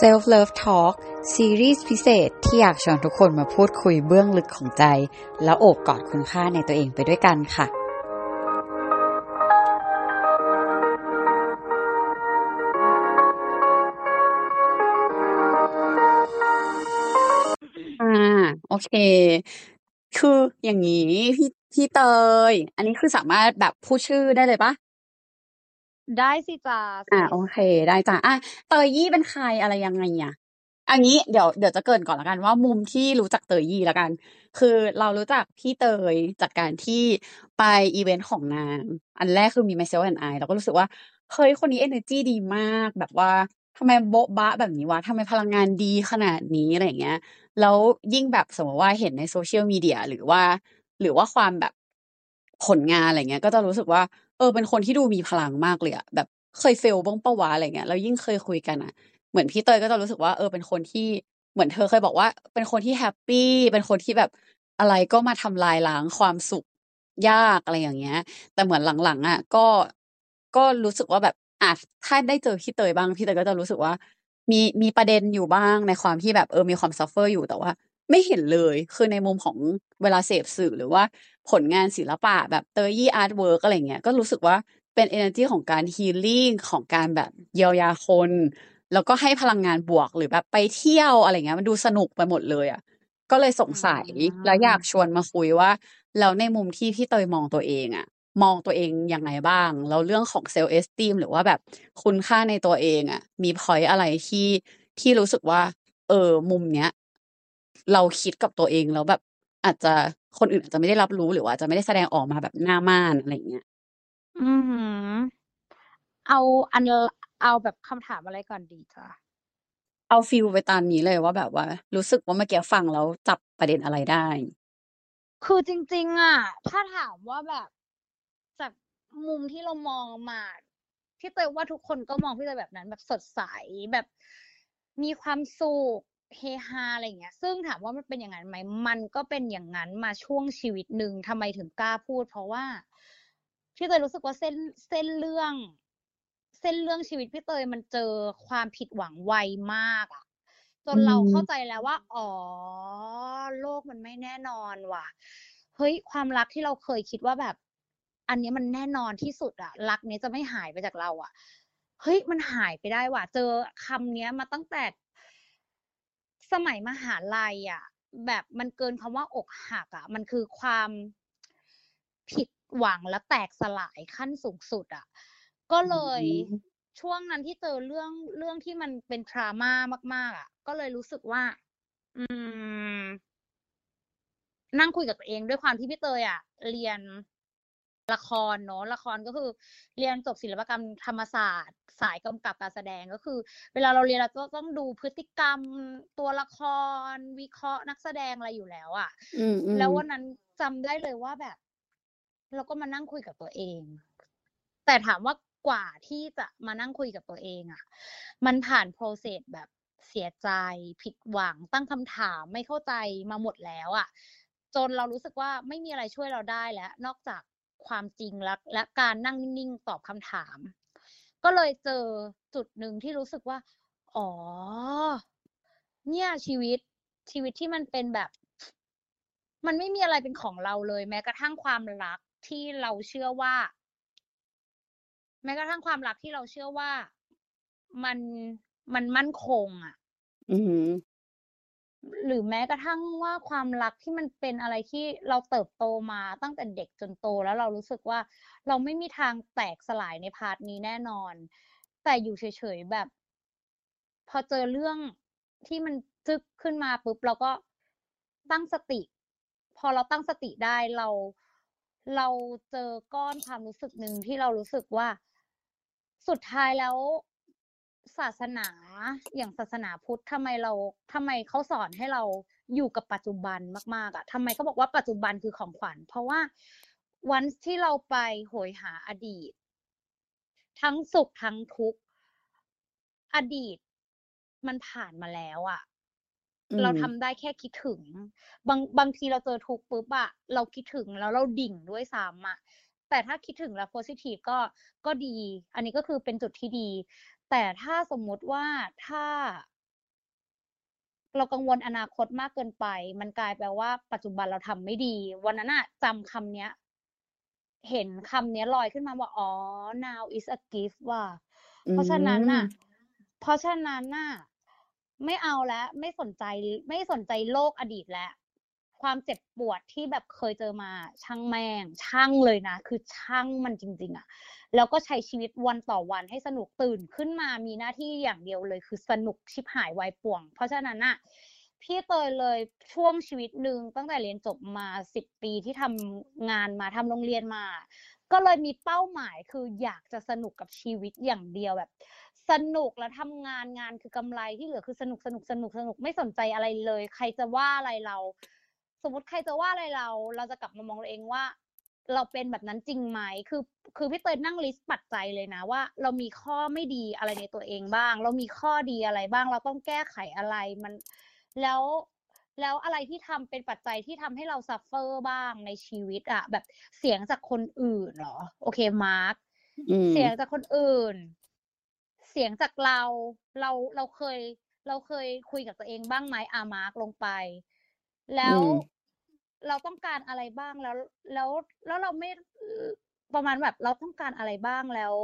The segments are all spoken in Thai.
Self Love Talk ซีรีส์พิเศษที่อยากชวนทุกคนมาพูดคุยเบื้องลึกของใจ แล้วโอบกอดคุณค่าในตัวเองไปด้วยกันค่ะ อ่า โอเค คืออย่างนี้พี่พี่เตย อันนี้คือสามารถแบบพูดชื่อได้เลยปะ ได้สิจ้าอ่าเซโอเค ได้จ้ะอะเตยยี่เป็นใครอะไรยังไงอะอันนี้เดี๋ยวเดี๋ยวจะเกรินก่อนละกันว่ามุมที่รู้จักเตยยี่ละกัน คือเรารู้จักพี่เตยจากการที่ไปอีเวนต์ของนาง อันแรกคือมี myself and I เราก็รู้สึกว่าเฮ้ยคนนี้ energy ดีมาก แบบว่าทำไมโบ๊ะบะแบบนี้วะทำไมพลังงานดีขนาดนี้อะไรอย่างเงี้ยแล้วยิ่งแบบสมมติว่าเห็นในโซเชียลมีเดียหรือว่า หรือว่าความแบบผลงานอะไรเงี้ย ก็จะรู้สึกว่า เออเป็นคนที่ดูมีพลังมากเลยอะแบบเคย fail บ้างปะวะอะไรเงี้ยแล้วยิ่งเคยคุยกันอะเหมือนพี่เตยก็จะรู้สึกว่าเออเป็นคนที่เหมือนเธอเคยบอกว่า เป็นคนที่ happy เป็นคนที่แบบอะไรก็มาทำลายล้างความสุขยากอะไรอย่างเงี้ย แต่เหมือนหลังๆอะก็ก็รู้สึกว่าแบบอะถ้าได้เจอพี่เตยบ้างพี่เตยก็จะรู้สึกว่า มีมีประเด็นอยู่บ้างในความที่แบบเออมีความ suffer อยู่แต่ว่า ไม่เห็นเลยคือในมุมของเวลาเสพสื่อหรือว่า ผลงานศิลปะแบบเตยยี่ artwork อะไรเงี้ยก็รู้สึกว่าเป็น energy ของการ healing ของการแบบเยียวยาคน แล้วก็ให้พลังงานบวกหรือแบบไปเที่ยวอะไรเงี้ยมันดูสนุกไปหมดเลยอะก็เลยสงสัยอืมแล้วอยากชวนมาคุยว่าแล้วในมุมที่พี่เตยมองตัวเองอะมองตัวเองยังไงบ้างแล้วเรื่องของ self-esteem หรือว่าแบบคุณค่าในตัวเองอะ มีพอยอะไรที่ที่รู้สึกว่า เออมุมเนี้ย เราคิดกับตัวเองแล้วแบบ อาจจะคนอื่นอาจจะไม่ได้รับรู้หรือว่าอาจจะไม่ได้แสดงออกมาแบบหน้าม่านอะไรอย่างเงี้ย อือหือเอาอันเอาแบบคำถามอะไรก่อนดีจ้ะเอาฟิลไปตามนี้เลยว่าแบบว่า รู้สึกว่าเมื่อกี้ฟังแล้วจับประเด็นอะไรได้ คือจริง ๆ อะ ถ้าถามว่าแบบจากมุมที่เรามองมาพี่เตยว่าทุกคนก็มองพี่เตยแบบนั้น แบบสดใสแบบมีความสุข เฮฮาอะไรอย่างเงี้ย ซึ่งถามว่ามันเป็นอย่างนั้นไหมมันก็เป็นอย่างนั้นมาช่วงชีวิตหนึ่งทำไมถึงกล้าพูด เพราะว่าพี่เตยรู้สึกว่าเส้นเส้นเรื่อง เส้นเรื่องชีวิตพี่เตยมันเจอความผิดหวังไวมากอะจนอืมเราเข้าใจแล้วว่า อ๋อ โลกมันไม่แน่นอนว่ะ เฮ้ย ความรักที่เราเคยคิดว่าแบบ อันเนี้ยมันแน่นอนที่สุดอะรักเนี้ยจะไม่หายไปจากเราอะเฮ้ย มันหายไปได้ว่ะ เจอคำเนี้ยมาตั้งแต่ สมัยมหาลัยอะแบบมันเกินคำว่าอกหักอะมันคือความผิดหวังและแตกสลายขั้นสูงสุดอะก็เลยอืมช่วงนั้นที่เจอเรื่องเรื่องที่มันเป็นทราม่ามาก ๆ อะ ก็เลยรู้สึกว่า อืม นั่งคุยกับตัวเองด้วยความที่พี่เตยอะ เรียน ละครเนาะละครก็คือเรียนจบศิลปกรรมธรรมศาสตร์ สายกำกับการแสดงก็คือ เวลาเราเรียนเราก็ต้องดูพฤติกรรมตัวละคร วิเคราะห์นักแสดงอะไรอยู่แล้วอะอืมอืมแล้ววันนั้นจำได้เลยว่าแบบ เราก็มานั่งคุยกับตัวเอง แต่ถามว่ากว่าที่จะมานั่งคุยกับตัวเองอะ่ะ มันผ่านโปรเซสแบบเสียใจผิดหวังตั้งคำถามไม่เข้าใจมาหมดแล้วอะ่ะ จนเรารู้สึกว่าไม่มีอะไรช่วยเราได้แล้ว นอกจาก ความจริงและและการนั่งนิ่งๆตอบคำถาม ก็เลยเจอจุดหนึ่งที่รู้สึกว่า อ๋อ เนี่ยชีวิตชีวิตที่มันเป็นแบบ มันไม่มีอะไรเป็นของเราเลย แม้กระทั่งความรักที่เราเชื่อว่า แม้กระทั่งความรักที่เราเชื่อว่ามันมันมั่นคง อะ อื หรือแม้กระทั่งว่าความรักที่มันเป็นอะไรที่เราเติบโตมาตั้งแต่เด็กจนโตแล้วเรารู้สึกว่าเราไม่มีทางแตกสลายใน part นี้แน่นอน แต่อยู่เฉยๆแบบ พอเจอเรื่องที่มันจึกขึ้นมาปุ๊บเราก็ตั้งสติ พอเราตั้งสติได้เรา เราเจอก้อนความรู้สึกหนึ่งที่เรารู้สึกว่า สุดท้ายแล้ว ศาสนาอย่างศาสนาพุทธทำไมเราทำไมเขาสอนให้เราอยู่กับปัจจุบันมากๆอะทำไมเขาบอกว่าปัจจุบันคือของขวัญ เพราะว่าวันที่เราไปโหยหาอดีต ทั้งสุขทั้งทุกข์อดีตมันผ่านมาแล้วอะอืเรามทำได้แค่คิดถึง บางบางทีเราเจอทุกข์ปุ๊บอะเราคิดถึงแล้วเราดิ่งด้วยซ้ำอะแต่ถ้าคิดถึงแล้วโพซิทีฟก็ก็ดี อันนี้ก็คือเป็นจุดที่ดี แต่ถ้าสมมุติว่าถ้า เรากังวลอนาคตมากเกินไป มันกลายแปลว่า ปัจจุบันเราทำไม่ดี วันนั้นอะจำคำเนี้ย เห็นคำเนี้ยลอยขึ้นมาว่าอ๋อ now is a gift ว่ะเพราะฉะนั้นน่ะเพราะฉะนั้นน่ะไม่เอาแล้ว ไม่สนใจ ไม่สนใจโลกอดีตแล้ว ความเจ็บปวดที่แบบเคยเจอมาช่างแม่งช่างเลยนะ คือช่างมันจริง ๆอะแล้วก็ใช้ชีวิตวันต่อวันให้สนุกตื่นขึ้นมามีหน้าที่อย่างเดียวเลย คือสนุกชิบหายวายป่วง เพราะฉะนั้นน่ะพี่เตยเลยช่วงชีวิตหนึ่งตั้งแต่เรียนจบมาสิบปีที่ทำงานมาทำโรงเรียนมา ก็เลยมีเป้าหมายคืออยากจะสนุกกับชีวิตอย่างเดียวแบบ สนุกแล้วทำงานงานคือกำไรที่เหลือคือสนุกสนุกสนุกสนุกไม่สนใจอะไรเลย ใครจะว่าอะไรเรา สมมติใครจะว่าอะไรเรา เราจะกลับมามองตัวเองว่า เราเป็นแบบนั้นจริงไหมคือ คือพี่เตยนั่ง list ปัจจัยเลยนะว่า เรามีข้อไม่ดีอะไรในตัวเองบ้าง เรามีข้อดีอะไรบ้าง เราต้องแก้ไขอะไรมัน แล้วแล้วอะไรที่ทำเป็นปัจจัยที่ทำให้เรา suffer บ้างในชีวิตอะแบบเสียงจากคนอื่นเหรอ โอเค mark อืมเสียงจากคนอื่น เสียงจากเราเราเราเคย เราเคยคุยกับตัวเองบ้างไหมอา mark ลงไป แล้วอืมเราต้องการอะไรบ้างแล้ว แล้วแล้วเราไม่ประมาณแบบ เราต้องการอะไรบ้างแล้ว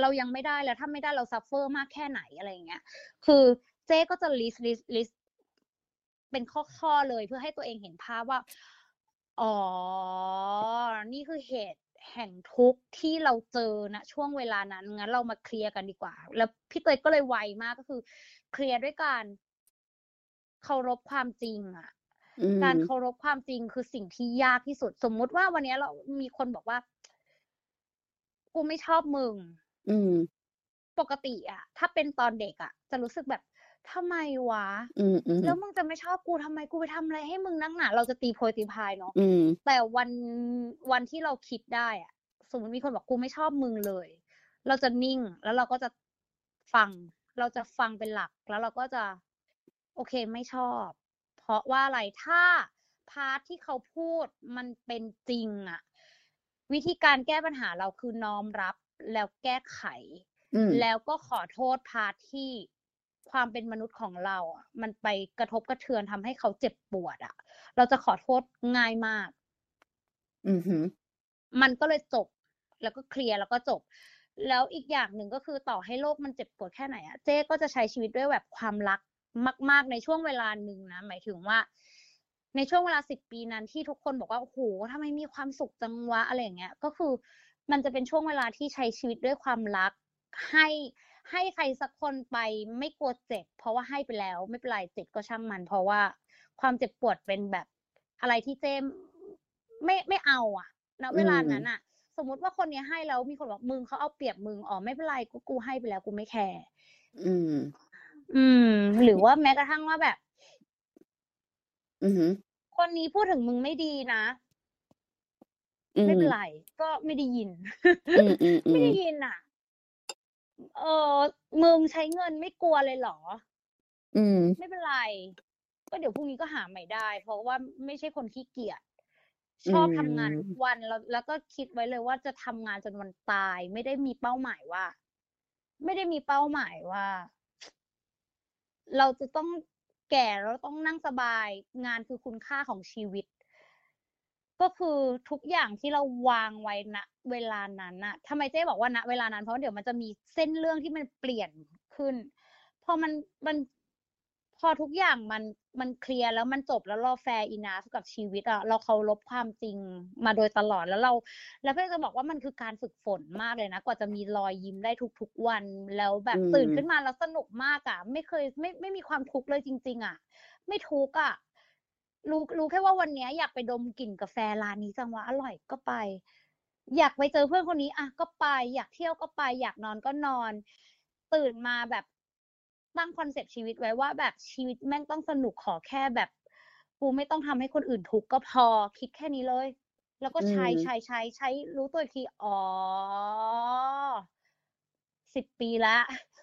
เรายังไม่ได้แล้วถ้าไม่ได้เรา suffer มากแค่ไหนอะไรอย่างเงี้ยคือเจ๊ก็จะ list list list เป็นข้อๆเลยเพื่อให้ตัวเองเห็นภาพว่าอ๋อ นี่คือเหตุแห่งทุกข์ที่เราเจอณช่วงเวลานั้นงั้นเรามาเคลียร์กันดีกว่า แล้วพี่เตยก็เลยไวมากก็คือ เคลียร์ด้วยการ เคารพความจริงอะอืมการเคารพความจริงคือสิ่งที่ยากที่สุด สมมุติว่าวันนี้เรามีคนบอกว่า กูไม่ชอบมึง อืม ปกติอะถ้าเป็นตอนเด็กอะจะรู้สึกแบบทำไมวะอืมอืมแล้วมึงจะไม่ชอบกูทำไมกูไปทำอะไรให้มึงนักหนาเราจะตีโพยตีพายเนาะอืมแต่วันวันที่เราคิดได้อะสมมติมีคนบอกกูไม่ชอบมึงเลย เราจะนิ่งแล้วเราก็จะฟัง เราจะฟังเป็นหลัก แล้วเราก็จะ โอเคไม่ชอบ เพราะว่าอะไรถ้าพาร์ทที่เขาพูดมันเป็นจริงอะวิธีการแก้ปัญหาเราคือน้อมรับแล้วแก้ไขอืมแล้วก็ขอโทษพาร์ทที่ความเป็นมนุษย์ของเราอะ มันไปกระทบกระเทือนทำให้เขาเจ็บปวด อะ เราจะขอโทษง่ายมาก อืมหืมมันก็เลยจบ แล้วก็เคลียร์แล้วก็จบ แล้วอีกอย่างหนึ่งก็คือต่อให้โลกมันเจ็บปวดแค่ไหนอะเจ๊ก็จะใช้ชีวิตด้วยแบบความรัก มาก ๆ ในช่วงเวลาหนึ่งนะ หมายถึงว่า ในช่วงเวลาสิบปีนั้นที่ทุกคนบอกว่าโอ้โหทำไมมีความสุขจังวะอะไรอย่างเงี้ย ก็คือมันจะเป็นช่วงเวลาที่ใช้ชีวิตด้วยความรักให้ให้ใครสักคนไปไม่กลัวเจ็บ เพราะว่าให้ไปแล้วไม่เป็นไรเจ็บก็ช่างมัน เพราะว่าความเจ็บปวดเป็นแบบอะไรที่เจมไม่ไม่เอาอะณเวลานั้นอะสมมุติว่าคนเนี้ยให้แล้วมีคนบอกมึงเขาเอาเปรียบมึงอ๋อไม่เป็นไรกูกูให้ไปแล้วกูไม่แคร์ อืมอืม หรือว่าแม้กระทั่งว่าแบบ อืมหืมคนนี้พูดถึงมึงไม่ดีนะ อืมไม่เป็นไร ก็ไม่ได้ยิน อืมอืมอืไม่มได้ยินอะ เออมึงใช้เงินไม่กลัวเลยเหรอ อืมไม่เป็นไร ก็เดี๋ยวพรุ่งนี้ก็หาใหม่ได้ เพราะว่าไม่ใช่คนขี้เกียจชอบทำงานทุกวันแล้วแล้วก็คิดไว้เลยว่าจะทำงานจนวันตาย ไม่ได้มีเป้าหมายว่า ไม่ได้มีเป้าหมายว่า เราจะต้องแก่แล้วต้องนั่งสบายงานคือคุณค่าของชีวิต ก็คือทุกอย่างที่เราวางไว้ณเวลานั้นน่ะทำไมเจ๊บอกว่าณเวลานั้นเพราะเดี๋ยวมันจะมีเส้นเรื่องที่มันเปลี่ยนขึ้นพอมันมัน อทุกอย่างมันมันเคลียร์แล้วมันจบแล้วเรา fair enough กับชีวิตอะเราเคารพความจริงมาโดยตลอดแล้วเรา แล้วเพื่อนจะบอกว่ามันคือการฝึกฝนมากเลยนะ กว่าจะมีรอยยิ้มได้ทุกๆวัน แล้วแบบตื่นขึ้นมาแล้วสนุกมากอะไม่เคยไม่ไม่มีความทุกข์เลยจริง ๆอะไม่ทุกข์อะรู้รู้แค่ว่าวันเนี้ยอยากไปดมกลิ่นกาแฟร้านนี้จังวะอร่อยก็ไป อยากไปเจอเพื่อนคนนี้อะก็ไป อยากเที่ยวก็ไป อยากนอนก็นอน ตื่นมาแบบ ตั้งคอนเซปต์ชีวิตไว้ว่าแบบชีวิตแม่งต้องสนุกขอแค่แบบกูไม่ต้องทำให้คนอื่นทุกข์ก็พอคิดแค่นี้เลย แล้วก็ใช้ใช้ใช้ใช้รู้ตัวอีกทีอ๋อสิบปีละ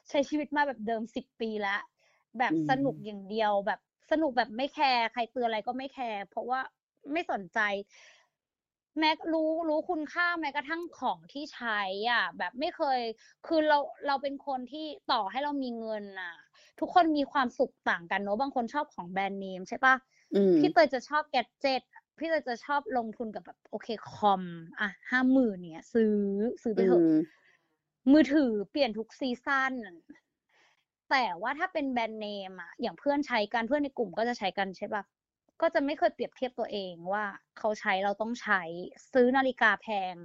ใช้ชีวิตมาแบบเดิมสิบปีละ แบบสนุกอย่างเดียวแบบสนุกแบบไม่แคร์ใครเตือนอะไรก็ไม่แคร์เพราะว่าไม่สนใจ แม้รู้รู้คุณค่าแม้กระทั่งของที่ใช้ อะ แบบไม่เคย คือเราเราเป็นคนที่ต่อให้เรามีเงินอะ ทุกคนมีความสุขต่างกันเนอะบางคนชอบของแบรนด์เนมใช่ปะอืมพี่เตยจะชอบแกดเจ็ตพี่เตยจะชอบลงทุนกับแบบโอเคคอม อะห้าหมื่นเนี่ยซื้อซื้อไปอืเถอะมมือถือเปลี่ยนทุกซีซั่นแต่ว่าถ้าเป็นแบรนด์เนมอะอย่างเพื่อนใช้กันเพื่อนในกลุ่มก็จะใช้กันใช่ปะก็จะไม่เคยเปรียบเทียบตัวเองว่าเขาใช้เราต้องใช้ซื้อนาฬิกาแพง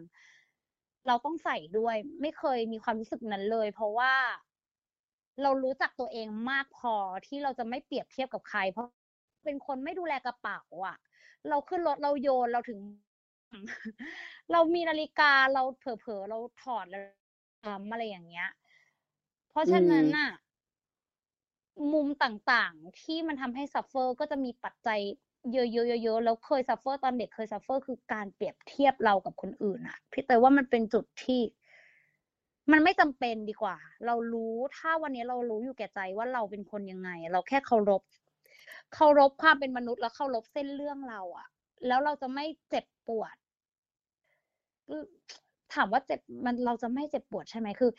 เราต้องใส่ด้วย ไม่เคยมีความรู้สึกนั้นเลย เพราะว่า เรารู้จักตัวเองมากพอที่เราจะไม่เปรียบเทียบกับใคร เพราะเป็นคนไม่ดูแลกระเป๋าอะ เราขึ้นรถเราโยนเราถึง เรามีนาฬิกาเราเผลอๆเราถอดแล้วทำอะไรอย่างเงี้ย เพราะฉะนั้นอะ มุมต่างๆ ที่มันทำให้ suffer ก็จะมีปัจจัยเยอะๆๆแล้วเคย suffer ตอนเด็กเคย suffer คือการเปรียบเทียบเรากับคนอื่นอะ พี่เตยว่ามันเป็นจุดที่ มันไม่จำเป็นดีกว่า เรารู้ถ้าวันนี้เรารู้อยู่แก่ใจว่าเราเป็นคนยังไง เราแค่เคารพเคารพความเป็นมนุษย์แล้วเคารพเส้นเรื่องเราอะแล้วเราจะไม่เจ็บปวด ถามว่าเจ็บมันเราจะไม่เจ็บปวดใช่ไหมคือ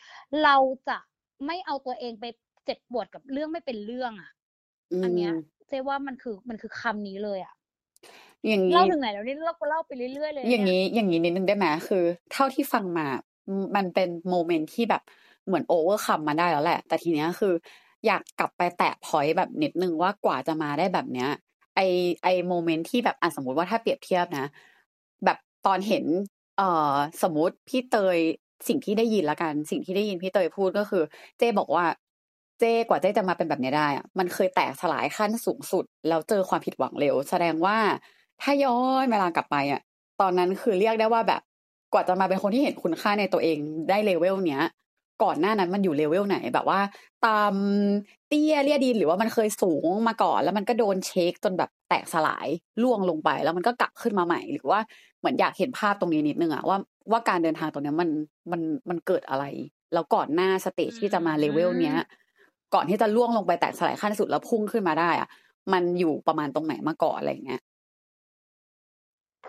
เราจะไม่เอาตัวเองไปเจ็บปวดกับเรื่องไม่เป็นเรื่องอะอืมอันเนี้ยเจ๊ว่ามันคือมันคือคำนี้เลยอะอย่างนี้เล่าถึงไหนแล้วนี่เราก็เล่าไปเรื่อยๆเลย อย่างนี้นี้อย่างนี้นิดนึงได้ไหมคือ เท่าที่ฟังมาอื มันเป็น moment ที่แบบเหมือน overcome มาได้แล้วแหละ แต่ทีเนี้ยคือ อยากกลับไปแตะ point แบบนิดนึงว่ากว่าจะมาได้แบบเนี้ย ไอ้ไอ้ moment ที่แบบอะสมมติว่าถ้าเปรียบเทียบนะ แบบตอนเห็น เอ่อสมมติพี่เตยสิ่งที่ได้ยินละกัน สิ่งที่ได้ยินพี่เตยพูดก็คือ เจ้บอกว่าเจ้กว่าเจ้จะมาเป็นแบบนี้ได้อะมันเคยแตกสลายขั้นสูงสุด แล้วเจอความผิดหวังเร็ว แสดงว่าถ้าย้อนเวลากลับไปอะ ตอนนั้นคือเรียกได้ว่าแบบ กว่าจะมาเป็นคนที่เห็นคุณค่าในตัวเองได้เลเวลเนี้ย ก่อนหน้านั้นมันอยู่เลเวลไหนแบบว่า ต่ำเตี้ยเรี่ยดินหรือว่ามันเคยสูงมาก่อน แล้วมันก็โดน shake จนแบบแตกสลายร่วงลงไป แล้วมันก็กลับขึ้นมาใหม่ หรือว่าเหมือนอยากเห็นภาพตรงนี้นิดนึงอะว่าว่าการเดินทางตรงนี้มันมันมันเกิดอะไร แล้วก่อนหน้า stage ที่จะมา level เนี้ย ก่อนที่จะร่วงลงไปแตกสลายขั้นสุดแล้วพุ่งขึ้นมาได้อะมันอยู่ประมาณตรงไหนมาก่อนอะไรเงี้ย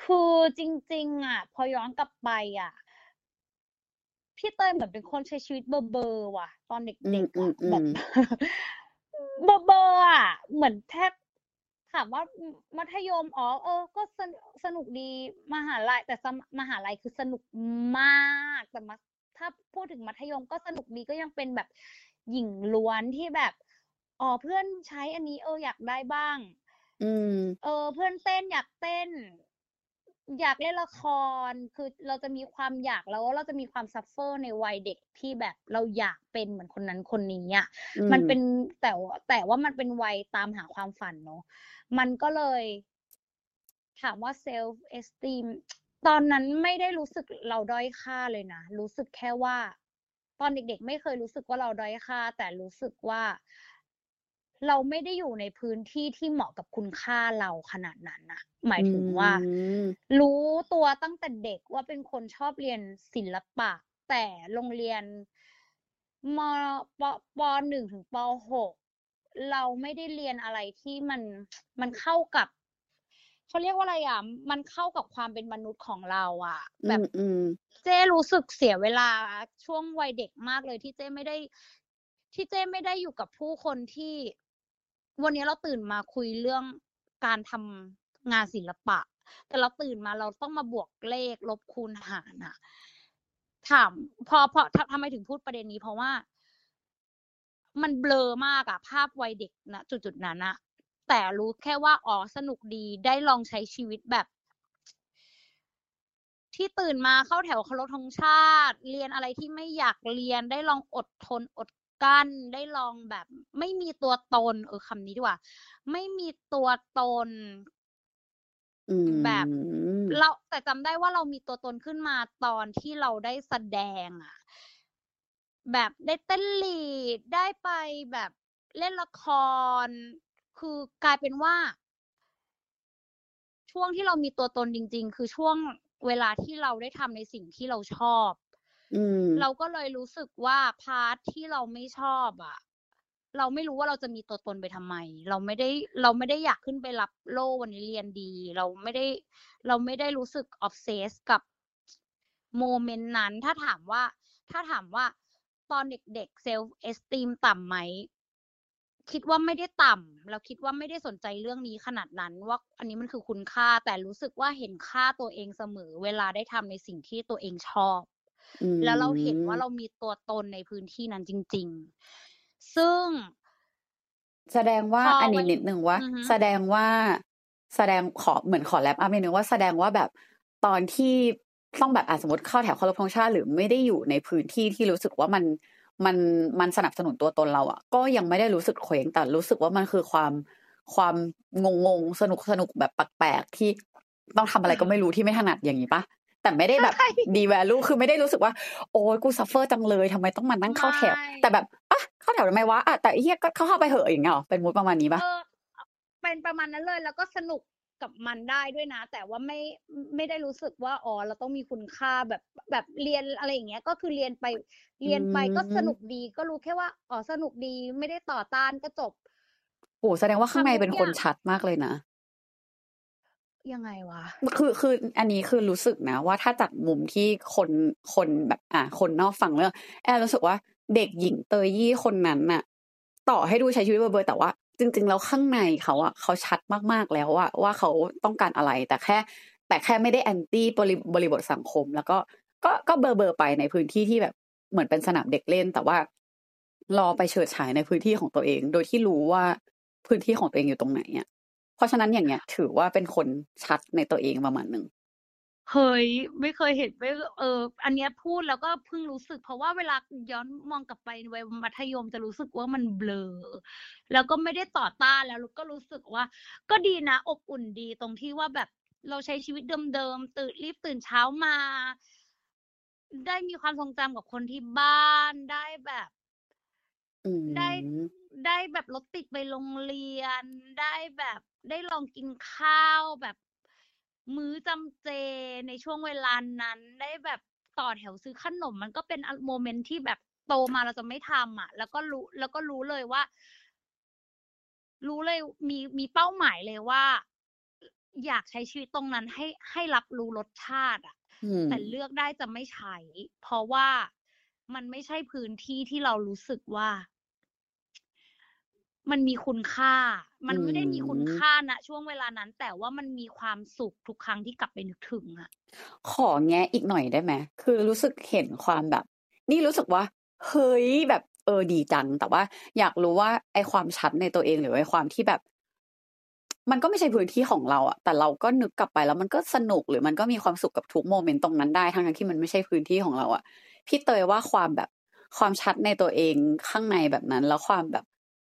คือจริง ๆ อะ พอย้อนกลับไปอะ พี่เตยเหมือนเป็นคนใช้ชีวิตเบอร์เบอร์ว่ะ ตอนเอืด็มกๆอือะมอืแบบมเบอร์เบอร์อะ เหมือนแทบถามว่ามัธยมอ๋อเออ ก็สนุกสนุกดีมหาลัยแต่สมมหาลัยคือสนุกมากแต่มาถ้าพูดถึงมัธยมก็สนุกดีก็ยังเป็นแบบหญิงล้วนที่แบบอ๋อเพื่อนใช้อันนี้เอออยากได้บ้าง อืม เออ เพื่อนเต้นอยากเต้น อยากเล่นละครคือเราจะมีความอยากแล้วเราจะมีความ suffer ในวัยเด็กที่แบบเราอยากเป็นเหมือนคนนั้นคนนี้อะอืมมันเป็นแต่ว่าแต่ว่ามันเป็นวัยตามหาความฝันเนอะมันก็เลย ถามว่า self-esteem ตอนนั้นไม่ได้รู้สึกเราด้อยค่าเลยนะรู้สึกแค่ว่า ตอนเด็กๆ ไม่เคยรู้สึกว่าเราด้อยค่า แต่รู้สึกว่า เราไม่ได้อยู่ในพื้นที่ที่เหมาะกับคุณค่าเราขนาดนั้นนะหมายถึงว่าอืมรู้ตัวตั้งแต่เด็กว่าเป็นคนชอบเรียนศิลปะ แต่โรงเรียนมปปหนึ่งถึงปหกเราไม่ได้เรียนอะไรที่มันมันเข้ากับเขาเรียกว่าอะไรอะมันเข้ากับความเป็นมนุษย์ของเรา อะอืแบบมอืมเจ้รู้สึกเสียเวลาช่วงวัยเด็กมากเลยที่เจ้ไม่ได้ที่เจ้ไม่ได้อยู่กับผู้คนที่ วันนี้เราตื่นมาคุยเรื่องการทำงานศิลปะ แต่เราตื่นมาเราต้องมาบวกเลขลบคูณหารอะถามพอพอทำทำไมถึงพูดประเด็นนี้เพราะว่า มันเบลอมากอะภาพวัยเด็กนะจุดจุดนั้นอะแต่รู้แค่ว่าอ๋อสนุกดีได้ลองใช้ชีวิตแบบ ที่ตื่นมาเข้าแถวเคารพธงชาติ เรียนอะไรที่ไม่อยากเรียนได้ลองอดทนอด กลั้นได้ลองแบบ ไม่มีตัวตน เออคำนี้ดีกว่า ไม่มีตัวตนอืมแบบเราแต่จำได้ว่าเรามีตัวตนขึ้นมาตอนที่เราได้แสดงอะแบบได้เต้นลีดได้ไปแบบเล่นละคร คือกลายเป็นว่า ช่วงที่เรามีตัวตนจริง ๆ คือช่วงเวลาที่เราได้ทำในสิ่งที่เราชอบอืม เราก็เลยรู้สึกว่า part ที่เราไม่ชอบอะเราไม่รู้ว่าเราจะมีตัวตนไปทำไม เราไม่ได้เราไม่ได้อยากขึ้นไปรับโล่วันนี้เรียนดี เราไม่ได้ เราไม่ได้รู้สึก obsessed กับ moment นั้น ถ้าถามว่า ถ้าถามว่าตอนเด็กๆ self-esteem ต่ำไหมคิดว่าไม่ได้ต่ำแล้วคิดว่าไม่ได้สนใจเรื่องนี้ขนาดนั้น ว่าอันนี้มันคือคุณค่าแต่รู้สึกว่าเห็นค่าตัวเองเสมอ เวลาได้ทำในสิ่งที่ตัวเองชอบ แล้วเราเห็นว่าเรามีตัวตนในพื้นที่นั้นจริง ๆ ซึ่ง แสดงว่าพออันนี้วันนิดนึงว่าอือฮึแสดงว่าแสดงขอเหมือนขอแลบอัพนิดนึงว่าแสดงว่าแบบตอนที่ต้องแบบอะสมมติเข้าแถวเคารพธงชาติหรือไม่ได้อยู่ในพื้นที่ที่รู้สึกว่ามันมันมันสนับสนุนตัวตนเราอะ ก็ยังไม่ได้รู้สึกเคว้งแต่รู้สึกว่ามันคือความความงงงๆสนุกสนุกแบบแปลกๆที่ต้องทำอะไรก็ไม่รู้ที่ไม่ถนัดอย่างนี้ปะ แต่ไม่ได้แบบใช่ดีแวลูคือไม่ได้รู้สึกว่า โอ้ยกูซัฟเฟอร์จังเลยทำไมต้องมานั่งเข้าแถวไม่แต่แบบอะเข้าแถวทำไมวะอะแต่ไอ้เฮียก็เข้าไปเหอะอย่างเงี้ยหรอเป็นมูดประมาณนี้ปะเออเป็นประมาณนั้นเลยแล้วก็สนุกกับมันได้ด้วยนะ แต่ว่าไม่ไม่ได้รู้สึกว่าอ๋อเราต้องมีคุณค่าแบบแบบเรียนอะไรอย่างเงี้ย ก็คือเรียนไปเรียนไปก็สนุกดีก็รู้แค่ว่าอ๋อสนุกดีไม่ได้ต่อต้านก็จบโอ้แสดงว่าข้างในทำทุกเป็นคนอย่างชัดมากเลยนะ ยังไงวะคือคืออันนี้คือรู้สึกนะ ว่าถ้าจากมุมที่คนคนแบบอะคนนอกฟังเรื่องแอบรู้สึกว่าเด็กหญิงเตยยี่คนนั้นน่ะ ต่อให้ดูใช้ชีวิตเบอร์ๆแต่ว่า จริง ๆ แล้วข้างในเขาอะเขาชัดมากๆแล้วว่าว่าเขาต้องการอะไรแต่แค่ แต่แค่ไม่ได้แอนตี้บริบริบทสังคม แล้วก็ก็ก็เบอร์เบอร์ไปในพื้นที่ที่แบบเหมือนเป็นสนามเด็กเล่น แต่ว่า รอไปเฉิดฉายในพื้นที่ของตัวเอง โดยที่รู้ว่าพื้นที่ของตัวเองอยู่ตรงไหนอะ เพราะฉะนั้นอย่างเงี้ย ถือว่าเป็นคนชัดในตัวเองประมาณหนึ่งเฮ้ยไม่เคยเห็นไม่เออ อันเนี้ยพูดแล้วก็เพิ่งรู้สึก เพราะว่าเวลาย้อนมองกลับไปในวัยมัธยมจะรู้สึกว่ามันเบลอ แล้วก็ไม่ได้ต่อต้านแล้วก็รู้สึกว่า ก็ดีนะ อบอุ่นดีตรงที่ว่าแบบเราใช้ชีวิตเดิมๆตื่นรีบตื่นเช้ามา ได้มีความทรงจำกับคนที่บ้านได้แบบอืมได้ ได้แบบรถติดไปโรงเรียน ได้แบบได้ลองกินข้าวแบบ มื้อจำเจในช่วงเวลานั้น ได้แบบต่อแถวซื้อขนม มันก็เป็นอะโมเมนต์ที่แบบโตมาเราจะไม่ทำอะ แล้วก็รู้แล้วก็รู้เลยว่า รู้เลยมีมีเป้าหมายเลยว่า อยากใช้ชีวิตตรงนั้นให้ให้รับรู้รสชาติ อะอืมแต่เลือกได้จะไม่ใช้ เพราะว่ามันไม่ใช่พื้นที่ที่เรารู้สึกว่า มันมีคุณค่า มันไม่ได้มีคุณค่าณช่วงเวลานั้น แต่ว่ามันมีความสุขทุกครั้งที่กลับไปนึกถึงอะขอแงะอีกหน่อยได้ไหมคือรู้สึกเห็นความแบบ นี่รู้สึกว่า เฮ้ยแบบเออดีจัง แต่ว่า อยากรู้ว่าไอความชัดในตัวเองหรือไอความที่แบบ มันก็ไม่ใช่พื้นที่ของเราอะแต่เราก็นึกกลับไปแล้วมันก็สนุกหรือมันก็มีความสุขกับทุกโมเมนต์ตรงนั้นได้ทั้งๆที่มันไม่ใช่พื้นที่ของเราอะพี่เตยว่าความแบบความชัดในตัวเองข้างในแบบนั้น แล้วความแบบ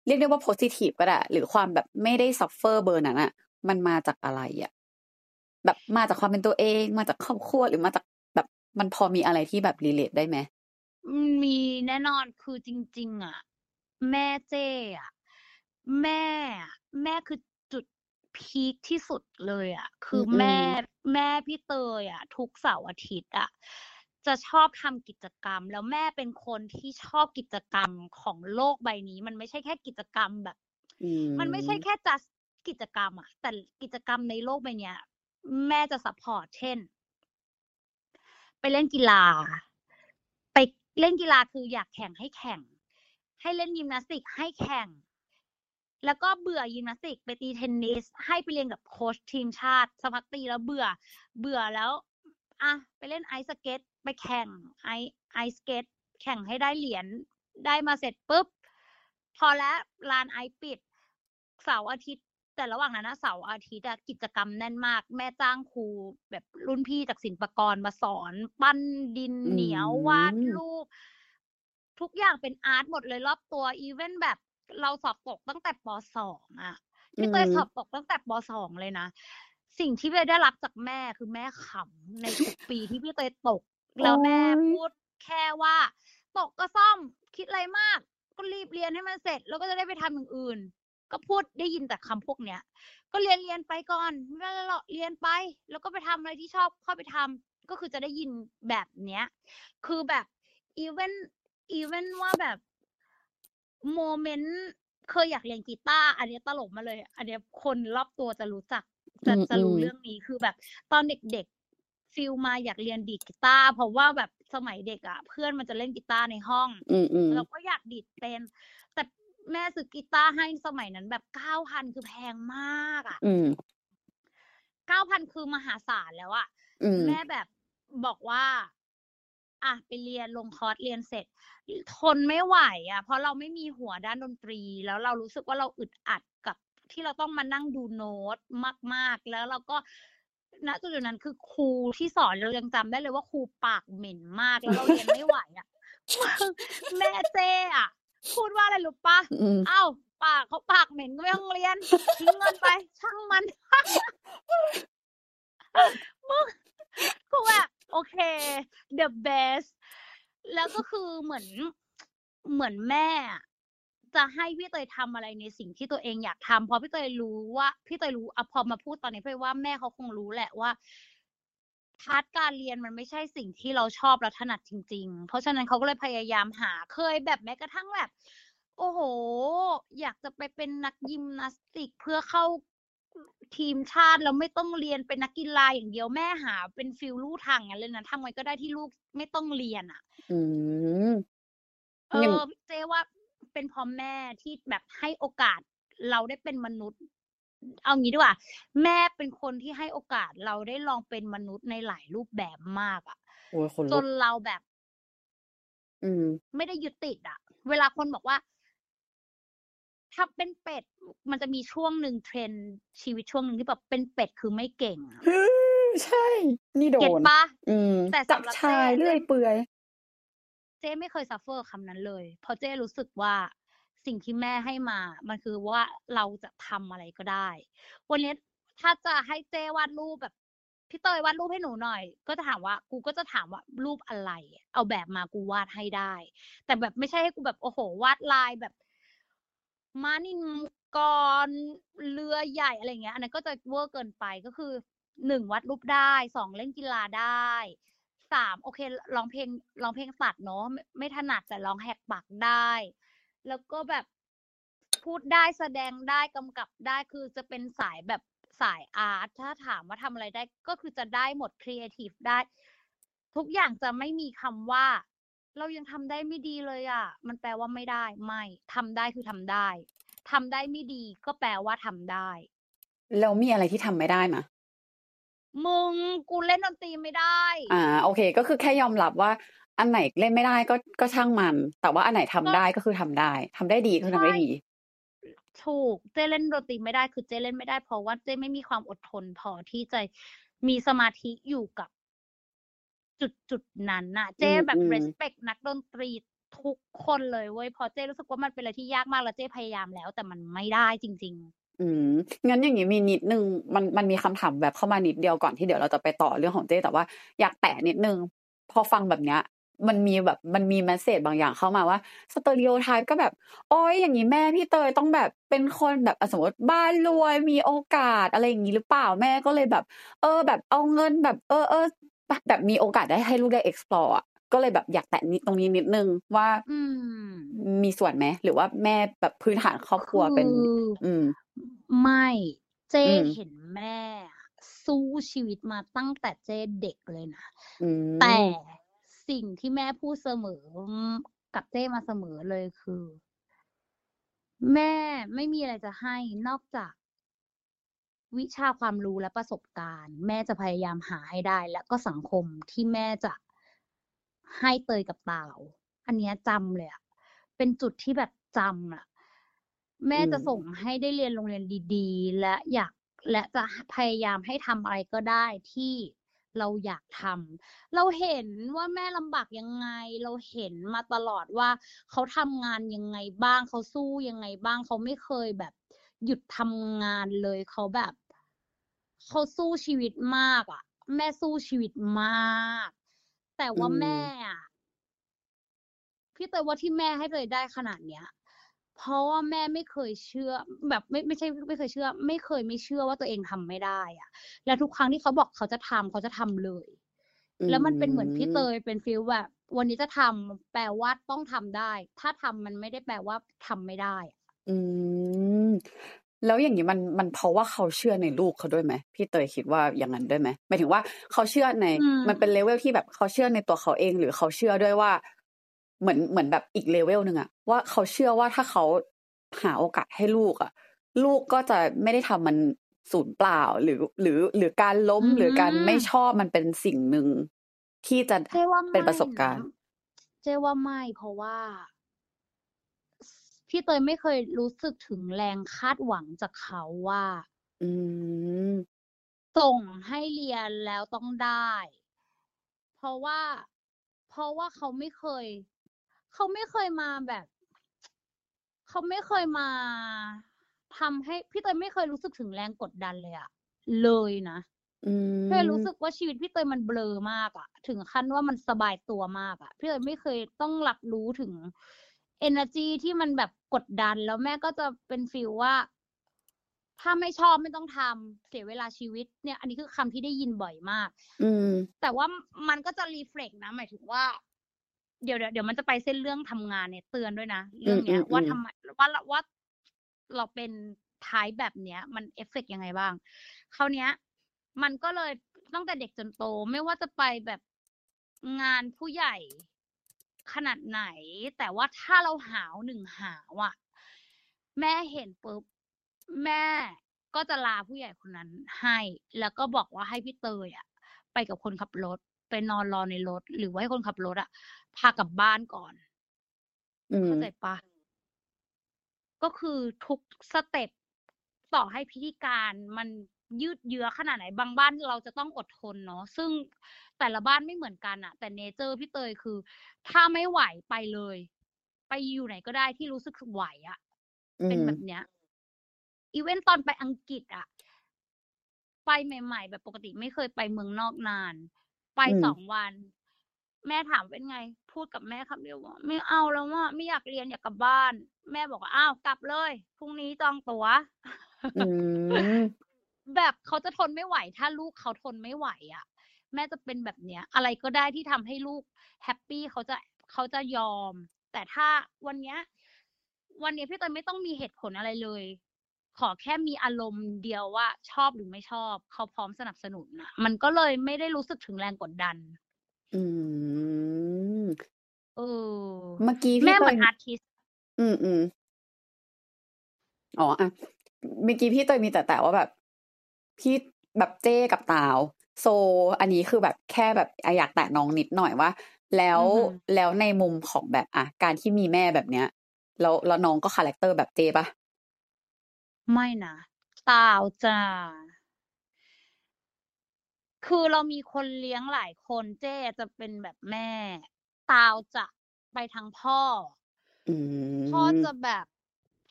เรียกได้ว่า positive ก็ได้หรือความแบบไม่ได้ suffer เบอร์นั้นอะมันมาจากอะไรอะแบบมาจากความเป็นตัวเอง มาจากครอบครัวหรือมาจากแบบมันพอมีอะไรที่แบบ relate ได้ไหมมีแน่นอนคือจริง ๆ อะ แม่เจ้อะ แม่อะแม่คือจุดพีคที่สุดเลย อะ คืออมแม่แม่พี่เตยอะ ทุกเสาร์อาทิตย์อะ จะชอบทำกิจกรรม แล้วแม่เป็นคนที่ชอบกิจกรรมของโลกใบนี้ มันไม่ใช่แค่กิจกรรมแบบอืมันไม่ใช่แค่จัดกิจกรรมอะแต่กิจกรรมในโลกใบเนี้ยแม่จะ support เช่น ไปเล่นกีฬา ไปเล่นกีฬาคืออยากแข่งให้แข่ง ให้เล่นยิมนาสติกให้แข่ง แล้วก็เบื่อยิมนาสติก ไปตีเทนนิส ให้ไปเรียนกับโค้ชทีมชาติสักพักตีแล้วเบื่อ เบื่อแล้ว อะไปเล่นไอซ์สเก็ตไปแข่งไอ้ไอซ์สเก็ตแข่งให้ได้เหรียญได้มาเสร็จปุ๊บ พอแล้วลานไอซ์ปิด เสาร์อาทิตย์ แต่ระหว่างนั้นนะเสาร์อาทิตย์อะกิจกรรมแน่นมาก แม่จ้างครูแบบรุ่นพี่จากศิลปากรมาสอน ปั้นดินเหนียววาดรูป ทุกอย่างเป็นอาร์ตหมดเลยรอบตัว อีเวนแบบเราสอบตกตั้งแต่ปสองอะพี่เตยสอบตกตั้งแต่ปสองเลยนะ สิ่งที่พี่เตยได้รับจากแม่คือแม่ขำในทุกปีที่พี่เตยตก แล้วแม่พูดแค่ว่า ตกก็ซ่อมคิดอะไรมาก ก็รีบเรียนให้มันเสร็จ แล้วก็จะได้ไปทำอย่างอื่น ก็พูดได้ยินแต่คำพวกเนี้ย ก็เรียนเรียนไปก่อนไม่เป็นไรหรอกเรียนไป แล้วก็ไปทำอะไรที่ชอบเข้าไปทำก็คือจะได้ยินแบบเนี้ย คือแบบ even even ว่าแบบ moment เคยอยากเรียนกีตาร์อันเนี้ยตลกมาเลย อันเนี้ยคนรอบตัวจะรู้จัก จะอืมจะรู้อืมเรื่องนี้คือแบบ ตอนเด็กๆฟิลมาอยากเรียนดีดกีตาร์เพราะว่าแบบสมัยเด็กอะ เพื่อนมันจะเล่นกีตาร์ในห้อง อืมอืมเราก็อยากดีดเป็น แต่แม่ซื้อกีตาร์ให้สมัยนั้นแบบเก้าพันคือแพงมากอะ อืมเก้าพันคือมหาศาลแล้วอะอืมแม่แบบบอกว่า อะไปเรียนลงคอร์สเรียนเสร็จ ทนไม่ไหวอะเพราะเราไม่มีหัวด้านดนตรี แล้วเรารู้สึกว่าเราอึดอัดกับ ที่เราต้องมานั่งดูโน้ตมาก ๆ แล้วเราก็ณจุดนั้นคือครูที่สอนเรายังจำได้เลยว่าครูปากเหม็นมากแล้วเราเรียนไม่ไหวอะแม่เจ้อะพูดว่าอะไรรู้ปะอืมเอ้าปากเขาปากเหม็นก็ไม่ต้องเรียนทิ้งเงินไป ช่างมันมึงกูแบบโอเค the best แล้วก็คือเหมือนเหมือนแม่อะ จะให้พี่เตยทำอะไรในสิ่งที่ตัวเองอยากทำเพราะพี่เตยรู้ว่าพี่เตยรู้อะพอมาพูดตอนนี้พี่ว่าแม่เขาคงรู้แหละว่า part การเรียนมันไม่ใช่สิ่งที่เราชอบและถนัดจริง ๆ เพราะฉะนั้นเขาก็เลยพยายามหาเคยแบบแม้กระทั่งแบบ โอ้โห อยากจะไปเป็นนักยิมนาสติกเพื่อเข้าทีมชาติแล้วไม่ต้องเรียนเป็นนักกีฬาอย่างเดียวแม่หา เป็น feel ลู่ทางอย่างนั้นเลยนะทำไงก็ได้ที่ลูกไม่ต้องเรียนอะ อืมเออย่างอเจ๊ว่า เป็นเพราะแม่ที่แบบให้โอกาสเราได้เป็นมนุษย์ เอางี้ดีกว่า แม่เป็นคนที่ให้โอกาสเราได้ลองเป็นมนุษย์ในหลายรูปแบบมากอะโอ้ยคนจลุกนเราแบบ อืม ไม่ได้ยึดติดอะเวลาคนบอกว่าถ้าเป็นเป็ด มันจะมีช่วงหนึ่งเทรนด์ชีวิตช่วงหนึ่งที่แบบเป็นเป็ดคือไม่เก่งอะใช่ นี่โดเก็ตนปะอืมแต่จับสำหรับชายเจ๊เลื่อยเปื่อย เจ๊ไม่เคยซัฟเฟอร์คำนั้นเลย เพราะเจ๊รู้สึกว่าสิ่งที่แม่ให้มา มันคือว่าเราจะทำอะไรก็ได้ วันนี้ถ้าจะให้เจ๊วาดรูปแบบพี่เตยวาดรูปให้หนูหน่อย ก็จะถามว่ากูก็จะถามว่ารูปอะไร เอาแบบมากูวาดให้ได้ แต่แบบไม่ใช่ให้กูแบบโอ้โห วาดลายแบบม้านินกรเรือใหญ่อะไรเงี้ย อันนั้นก็จะเวอร์เกินไปก็คือหนึ่งวาดรูปได้สองเล่นกีฬาได้ สามโอเคร้องเพลงร้องเพลงสัตว์เนาะไม่ไม่ถนัดแต่ร้องแหกปากได้ แล้วก็แบบพูดได้แสดงได้กำกับได้คือจะเป็นสายแบบสาย art ถ้าถามว่าทำอะไรได้ ก็คือจะได้หมดครีเอทีฟได้ ทุกอย่างจะไม่มีคำว่า เรายังทำได้ไม่ดีเลยอะ มันแปลว่าไม่ได้ ไม่ทำได้คือทำได้ทำได้ไม่ดีก็แปลว่าทำได้ แล้วมีอะไรที่ทำไม่ได้มะ มึงกูเล่นดนตรีไม่ได้ อ่า โอเค ก็คือแค่ยอมรับว่า อันไหนเล่นไม่ได้ก็ก็ช่างมัน แต่ว่าอันไหนทำก็ได้ก็คือทำได้ทำได้ดีก็คือทำได้ใช่ดี ถูกเจ้เล่นดนตรีไม่ได้คือเจ้เล่นไม่ได้ เพราะว่าเจ้ไม่มีความอดทนพอที่จะมีสมาธิอยู่กับจุดจุดนั้นน่ะ เจ้อืมแบบอืม respect นักดนตรีทุกคนเลยเว้ยเพราะเจ้รู้สึกว่ามันเป็นอะไรที่ยากมากแล้วเจ้พยายามแล้ว แต่มันไม่ได้จริง อืมงั้นอย่างนี้มีนิดนึงมันมันมีคำถามแบบเข้ามานิดเดียวก่อนที่เดี๋ยวเราจะไปต่อเรื่องของเจ้แต่ว่าอยากแตะนิดนึง พอฟังแบบเนี้ยมันมีแบบมันมี message บางอย่างเข้ามาว่า stereotype ก็แบบ โอ้ยอย่างนี้แม่พี่เตยต้องแบบเป็นคนแบบสมมติบ้านรวยมีโอกาสอะไรอย่างนี้หรือเปล่าแม่ก็เลยแบบ เออ แบบเอาเงินแบบ เออเออแบบมีโอกาสได้ให้ลูกได้ explore ก็เลยแบบอยากแตะนิดตรงนี้นิดนึงว่าๆอืมมีส่วนไหมหรือว่าแม่แบบพื้นฐานครอบครัวเป็นคืออืม ไม่เจ้อืมเห็นแม่ สู้ชีวิตมาตั้งแต่เจ้เด็กเลยนะอืมแต่สิ่งที่แม่พูดเสมอกับเจ้มาเสมอเลยคือ แม่ไม่มีอะไรจะให้นอกจากวิชาความรู้และประสบการณ์ แม่จะพยายามหาให้ได้ และก็สังคมที่แม่จะ ให้เตยกับเตาอันเนี้ยจำเลยอะเป็นจุดที่แบบจำอะแม่จะอืมส่งให้ได้เรียนโรงเรียนดีๆ และอยากและจะพยายามให้ทำอะไรก็ได้ที่เราอยากทำเราเห็นว่าแม่ลำบากยังไง เราเห็นมาตลอดว่าเขาทำงานยังไงบ้าง เขาสู้ยังไงบ้าง เขาไม่เคยแบบ หยุดทำงานเลย เขาแบบ เขาสู้ชีวิตมากอะ แม่สู้ชีวิตมาก แต่ว่าอืมแม่อะพี่เตยว่าที่แม่ให้เลยได้ขนาดเนี้ย เพราะว่าแม่ไม่เคยเชื่อ แบบไม่ไม่ใช่ไม่เคยเชื่อ ไม่เคยไม่เชื่อว่าตัวเองทำไม่ได้อะแล้วทุกครั้งที่เขาบอกเขาจะทำเขาจะทำเลย แล้วมันเป็นเหมือนพี่เตยเป็น feel แบบวันนี้จะทำแปลว่าต้องทำได้ ถ้าทำมันไม่ได้แปลว่าทำไม่ได้อะ อืม แล้วอย่างนี้มันมันเพราะว่าเขาเชื่อในลูกเขาด้วยไหมพี่เตยคิดว่าอย่างนั้นด้วยไหมหมายถึงว่าเขาเชื่อในอืมมันเป็นเลเวลที่แบบเขาเชื่อในตัวเขาเอง หรือเขาเชื่อด้วยว่า เหมือนเหมือนแบบอีกเลเวลหนึ่งอะว่าเขาเชื่อว่าถ้าเขาหาโอกาสให้ลูกอะลูกก็จะไม่ได้ทำมันศูนย์เปล่าหรือหรือหรือการล้มหรือการไม่ชอบมันเป็นสิ่งหนึ่งที่จะเป็นประสบการณ์ เจว่าไม่เพราะว่า พี่เตยไม่เคยรู้สึกถึงแรงคาดหวังจากเขาว่า อืม ส่งให้เรียนแล้วต้องได้ เพราะว่า เพราะว่าเขาไม่เคย เขาไม่เคยมาแบบ เขาไม่เคยมาทำให้พี่เตยไม่เคยรู้สึกถึงแรงกดดันเลยอะเลยนะอืมพี่เตยรู้สึกว่าชีวิตพี่เตยมันเบลอมากอะถึงขั้นว่ามันสบายตัวมากอะพี่เตยไม่เคยต้องรับรู้ถึง energy ที่มันแบบกดดัน แล้วแม่ก็จะเป็นฟีลว่า ถ้าไม่ชอบไม่ต้องทำเสียเวลาชีวิตเนี่ย อันนี้คือคำที่ได้ยินบ่อยมากอืมแต่ว่ามันก็จะรีเฟล็กนะ หมายถึงว่าเดี๋ยวเดี๋ยวเดี๋ยวมันจะไปเส้นเรื่องทำงานเนี่ย เตือนด้วยนะ เรื่องเนี้ยอืมอืมว่าอืมทำไมว่าว่าเราเป็นท้ายแบบเนี้ย มันเอฟเฟกยังไงบ้างคราวเนี้ย มันก็เลยตั้งแต่เด็กจนโต ไม่ว่าจะไปแบบงานผู้ใหญ่ ขนาดไหน แต่ว่าถ้าเราหาวหนึ่งหาวอะแม่เห็นปุ๊บแม่ก็จะลาผู้ใหญ่คนนั้นให้ แล้วก็บอกว่าให้พี่เตยอะไปกับคนขับรถไปนอนรอในรถ หรือว่าให้คนขับรถอะพากลับบ้านก่อนอืมเข้าใจปะก็คือทุก step ต่อให้พิธีการมันยืดเยื้อขนาดไหน บางบ้านเราจะต้องอดทนเนาะซึ่ง แต่ละบ้านไม่เหมือนกันอะแต่ nature พี่เตยคือ ถ้าไม่ไหวไปเลย ไปอยู่ไหนก็ได้ที่รู้สึกไหวอะอืมเป็นแบบเนี้ยอีเวนต์ตอนไปอังกฤษอะไปใหม่ ๆ แบบปกติไม่เคยไปเมืองนอกนาน ไปอืมสองวัน แม่ถามเป็นไง พูดกับแม่คำเดียวว่าไม่เอาแล้วว่าไม่อยากเรียนอยากกลับบ้าน แม่บอกว่าอ้าวกลับเลยพรุ่งนี้จองตั๋วอืมแบบเขาจะทนไม่ไหว ถ้าลูกเขาทนไม่ไหวอะ แม่จะเป็นแบบเนี้ย อะไรก็ได้ที่ทำให้ลูกแฮปปี้เขาจะเขาจะยอม แต่ถ้าวันเนี้ยวันเนี้ยพี่เตยไม่ต้องมีเหตุผลอะไรเลย ขอแค่มีอารมณ์เดียวว่าชอบหรือไม่ชอบ เขาพร้อมสนับสนุนนะมันก็เลยไม่ได้รู้สึกถึงแรงกดดัน อืมเออเมื่อกี้แม่พี่เหเตมือยนอาร์ติสอืมอืมอ๋ออะเมื่อกี้พี่เตยมีแต่แต่ว่าแบบ พี่แบบเจ้กับตาว โซอันนี้คือแบบแค่แบบอะอยากแตะน้องนิดหน่อยว่า แล้วแล้วในมุมของแบบอะการที่มีแม่แบบเนี้ย แล้วแล้วน้องก็คาแรคเตอร์แบบเจ้ปะไม่นะตาวจ้าคือเรามีคนเลี้ยงหลายคนเจ๊จะเป็นแบบแม่ตาวจะไปทางพ่ออืมพ่อจะแบบ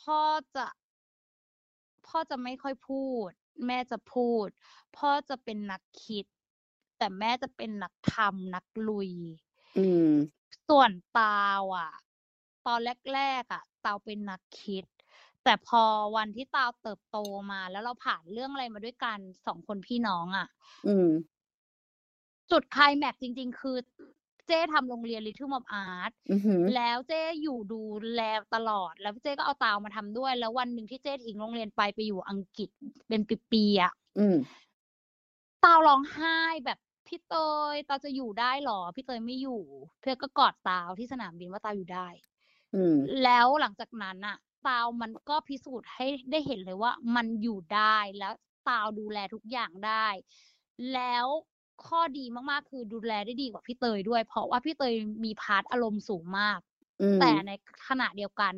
พ่อจะ พ่อจะไม่ค่อยพูด แม่จะพูด พ่อจะเป็นนักคิด แต่แม่จะเป็นนักทำนักลุย อืม ส่วนตาวอะ ตอนแรกๆอะตาวเป็นนักคิด แต่พอวันที่ตาวเติบโตมา แล้วเราผ่านเรื่องอะไรมาด้วยกันสองคนพี่น้องอะ อืม จุดไคลายแม็กซ์จริง ๆ คือ เจ้ทำโรงเรียน Little of Art อือหือแล้วเจ้อยู่ดูแลตลอด แล้วเจ้ก็เอาตาวมาทำด้วย แล้ววันหนึ่งที่เจ้ทิ้งโรงเรียนไปไปอยู่อังกฤษเป็นปีๆอะอืมตาวร้องไห้แบบพี่เตยตาวจะอยู่ได้หรอ พี่เตยไม่อยู่ เพื่อก็กอดตาวที่สนามบินว่าตาวอยู่ได้อืมแล้วหลังจากนั้นอะตาวมันก็พิสูจน์ให้ได้เห็นเลยว่า มันอยู่ได้แล้วตาวดูแลทุกอย่างได้ แล้ว ข้อดีมากๆ คือดูแลได้ดีกว่าพี่เตยด้วย เพราะว่าพี่เตยมี part อารมณ์สูงมากอืมแต่ในขณะเดียวกัน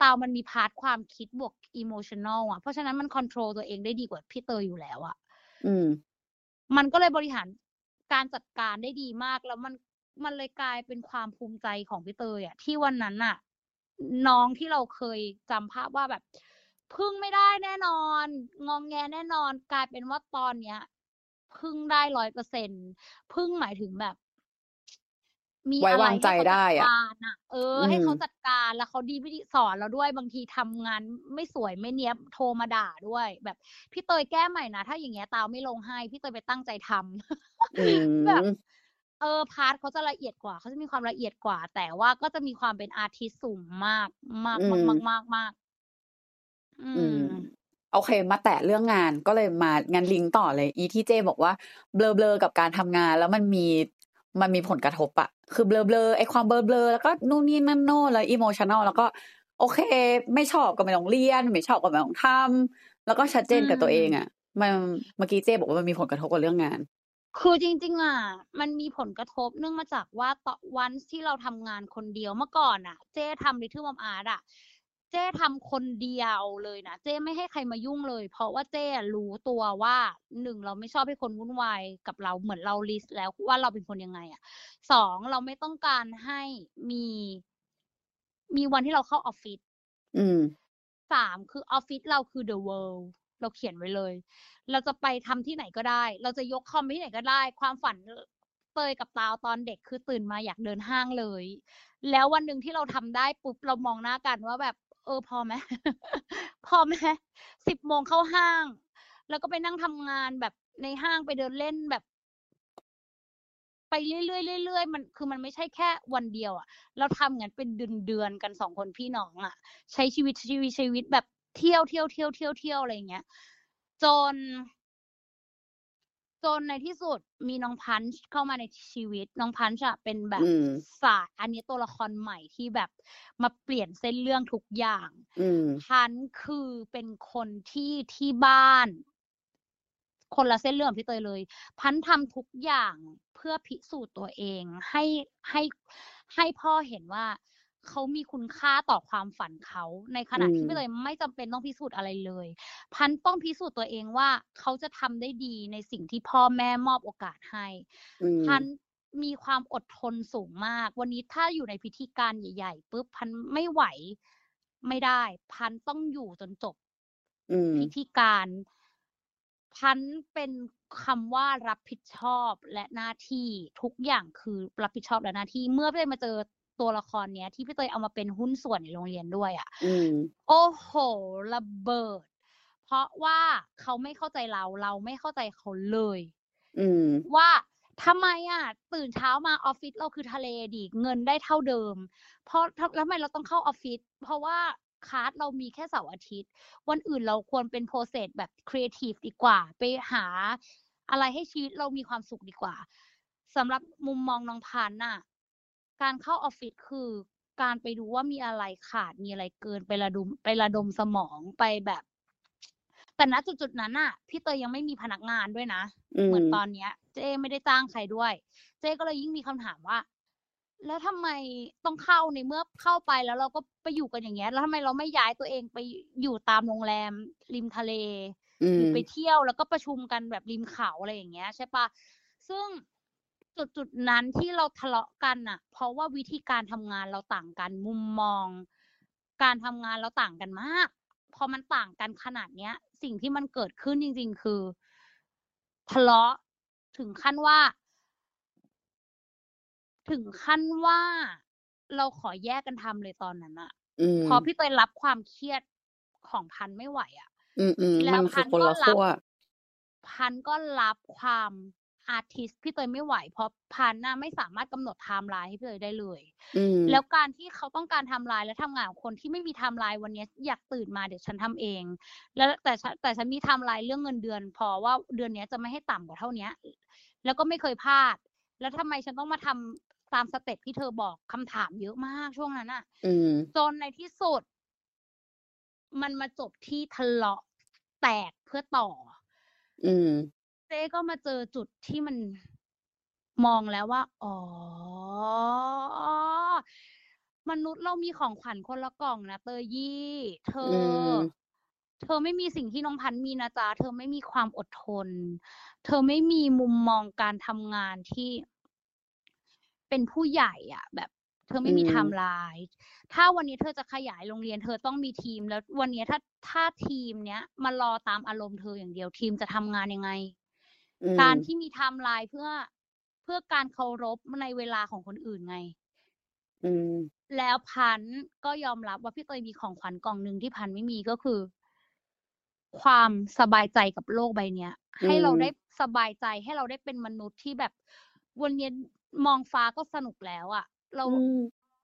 ตาวมันมี part ความคิดบวกอิโมชัน a ลอะเพราะฉะนั้นมัน control ตัวเองได้ดีกว่าพี่เตยอยู่แล้วอะอืมมันก็เลยบริหารการจัดการได้ดีมากแล้วมันมันเลยกลายเป็นความภูมิใจของพี่เตยอะ ที่วันนั้นน่ะ น้องที่เราเคยจำภาพว่าแบบพึ่งไม่ได้แน่นอน งองแงแน่นอน กลายเป็นว่าตอนเนี้ย พึ่งได้ร้อยเปอร์เซ็นพึ่งหมายถึงแบบ มีไว้อะไรวางใจให้เขาได้จัดอะการอะ เอออืมให้เขาจัดการแล้วเขาดีวิธีสอนเราด้วยบางทีทำงานไม่สวยไม่เนี้ยบโทรมาด่าด้วย แบบ พี่เตยแก้ใหม่นะถ้าอย่างเงี้ยตาวไม่ลงให้ พี่เตยไปตั้งใจทำอืมแบบเออ part เขาจะละเอียดกว่าเขาจะมีความละเอียดกว่า แต่ว่าก็จะมีความเป็น artist สูงมากมากอืมากมมากมากมากมากอืออืม โอเค มาแตะเรื่องงานก็เลยมางานลิงก์ต่อเลย อีที่เจบอกว่าเบลอเบลอกับการทำงาน แล้วมันมีมันมีผลกระทบอะคือเบลอเบลอไอความเบลอเบลอแล้วก็นู่นนี่นั่นโน่นแล้ว emotional แล้วก็ โอเค ไม่ชอบก็ไม่ต้องเรียน ไม่ชอบก็ไม่ต้องทำแล้วก็ชัดเจนกับตัวเองอะมันเมื่อกี้เจบอกว่ามันมีผลกระทบกับเรื่องงาน คือจริง ๆ อะ มันมีผลกระทบเนื่องมาจากว่าตอนวันที่เราทำงานคนเดียวเมื่อก่อนอะ เจ้ทำ Little Mom Art อะ เจ้ทำคนเดียวเลยนะ เจ้ไม่ให้ใครมายุ่งเลย เพราะว่าเจ้รู้ตัวว่าหนึ่งเราไม่ชอบให้คนวุ่นวายกับเราเหมือนเราลิสต์แล้วว่าเราเป็นคนยังไงอะสองเราไม่ต้องการให้มี มีวันที่เราเข้าออฟฟิศอืมสามคือออฟฟิศเราคือ the world เราเขียนไว้เลย เราจะไปทำที่ไหนก็ได้ เราจะยกคอมไปที่ไหนก็ได้ ความฝันเตยกับตาวตอนเด็กคือตื่นมาอยากเดินห้างเลย แล้ววันหนึ่งที่เราทำได้ปุ๊บเรามองหน้ากันว่าแบบ เออพอไหมพอไหมสิบโมงเข้าห้าง แล้วก็ไปนั่งทำงานแบบในห้างไปเดินเล่นแบบ ไปเรื่อยๆเรื่อยๆมันคือมันไม่ใช่แค่วันเดียวอะเราทำงั้นเป็นเดือนๆกันสองคนพี่น้องอะใช้ชีวิตชีวิตชีวิตแบบเที่ยวเที่ยวเที่ยวเที่ยวเที่ยวอะไรอย่างเงี้ยจน จนในที่สุดมีน้องพันช์เข้ามาในชีวิต น้องพันช์อะเป็นแบบอืมศาสตร์อันนี้ตัวละครใหม่ที่แบบมาเปลี่ยนเส้นเรื่องทุกอย่างอืมพันธุ์คือเป็นคนที่ที่บ้าน คนละเส้นเรื่องกับพี่เตยเลย พันธุ์ทำทุกอย่างเพื่อพิสูจน์ตัวเอง ให้ให้ให้พ่อเห็นว่า เขามีคุณค่าต่อความฝันเขาในขณะอืมที่พี่เตยไม่จำเป็นต้องพิสูจน์อะไรเลย พันธุ์ต้องพิสูจน์ตัวเองว่าเขาจะทำได้ดีในสิ่งที่พ่อแม่มอบโอกาสให้อืมพันธุ์มีความอดทนสูงมาก วันนี้ถ้าอยู่ในพิธีการใหญ่ๆปุ๊บพันธุ์ไม่ไหวไม่ได้ พันธุ์ต้องอยู่จนจบอืมพิธีการพันธุ์เป็นคำว่ารับผิดชอบและหน้าที่ทุกอย่างคือรับผิดชอบและหน้าที่ เมื่อพี่เตยมาเจอ ตัวละครเนี้ย ที่พี่เตยเอามาเป็นหุ้นส่วนในโรงเรียนด้วยอะอืมโอ้โหระเบิด เพราะว่าเขาไม่เข้าใจเราเราไม่เข้าใจเขาเลยอืมว่าทำไมอะ ตื่นเช้ามาออฟฟิศเราคือทะเลดิเงินได้เท่าเดิม เพราะทำแล้วทำไมเราต้องเข้าออฟฟิศเพราะว่าคลาสเรามีแค่เสาร์อาทิตย์ วันอื่นเราควรเป็น process แบบครีเอทีฟดีกว่า ไปหาอะไรให้ชีวิตเรามีความสุขดีกว่าสำหรับมุมมองน้องพันธุ์น่ะ การเข้าออฟฟิศคือการไปดูว่ามีอะไรขาดมีอะไรเกินไประดมไประดมสมองไปแบบ แต่ณจุดๆนั้นน่ะพี่เตยยังไม่มีพนักงานด้วยนะอืมเหมือนตอนเนี้ย เจ๊ไม่ได้จ้างใครด้วย เจ๊ก็เลยยิ่งมีคำถามว่า แล้วทำไมต้องเข้าในเมื่อเข้าไปแล้วเราก็ไปอยู่กันอย่างเงี้ย แล้วทำไมเราไม่ย้ายตัวเองไปอยู่ตามโรงแรม ริมทะเลอืหมรือไปเที่ยวแล้วก็ประชุมกันแบบริมเขาอะไรอย่างเงี้ย ใช่ปะซึ่ง จุดจุดๆนั้นที่เราทะเลาะกันน่ะเพราะว่าวิธีการทำงานเราต่างกันมุมมอง การทำงานเราต่างกันมาก พอมันต่างกันขนาดเนี้ย สิ่งที่มันเกิดขึ้นจริง ๆ คือทะเลาะถึงขั้นว่า ถึงขั้นว่าเราขอแยกกันทำเลยตอนนั้นอะอืมเพราะพี่เตยรับความเครียดของพันธุ์ไม่ไหวอะอืมอืมแล้มันคือพันก็รับขั้วพันก็รับความ artist พี่เตยไม่ไหว เพราะพันน่ะไม่สามารถกำหนดไทม์ไลน์ให้พี่เตยได้เลยอืมแล้วการที่เขาต้องการไทม์ไลน์และทำงานกับคนที่ไม่มีไทม์ไลน์วันนี้อยากตื่นมาเดี๋ยวฉันทำเอง แล้วแต่ฉันแต่ฉันมีไทม์ไลน์เรื่องเงินเดือน พอว่าเดือนเนี้ยจะไม่ให้ต่ำกว่าเท่าเนี้ยแล้วก็ไม่เคยพลาด แล้วทำไมฉันต้องมาทำตาม step ที่เธอบอกคำถามเยอะมากช่วงนั้นอะอืมจนในที่สุด มันมาจบที่ทะเลาะแตกเพื่อต่อ อืม เจ๊ก็มาเจอจุดที่มันมองแล้วว่า อ๋อ มนุษย์เรามีของขวัญคนละกล่องนะเตยยี่ เธอ เธอไม่มีสิ่งที่น้องพันธ์มีนะจ๊ะ เธอไม่มีความอดทน เธอไม่มีมุมมองการทำงานที่เป็นผู้ใหญ่อะ แบบเธอไม่มีไทม์ไลน์ ถ้าวันนี้เธอจะขยายโรงเรียน เธอต้องมีทีม แล้ววันนี้ถ้าถ้าทีมเนี้ยมารอตามอารมณ์เธออย่างเดียวทีมจะทำงานยังไง อืมการที่มีไทม์ไลน์เพื่อเพื่อการเคารพในเวลาของคนอื่นไง อืม แล้วพันธุ์ก็ยอมรับว่าพี่เตยมีของขวัญกล่องหนึ่งที่พันธุ์ไม่มีก็คือ ความสบายใจกับโลกใบเนี้ยให้เราอืมได้สบายใจให้เราได้เป็นมนุษย์ที่แบบวันนี้มองฟ้าก็สนุกแล้วอะเราอืม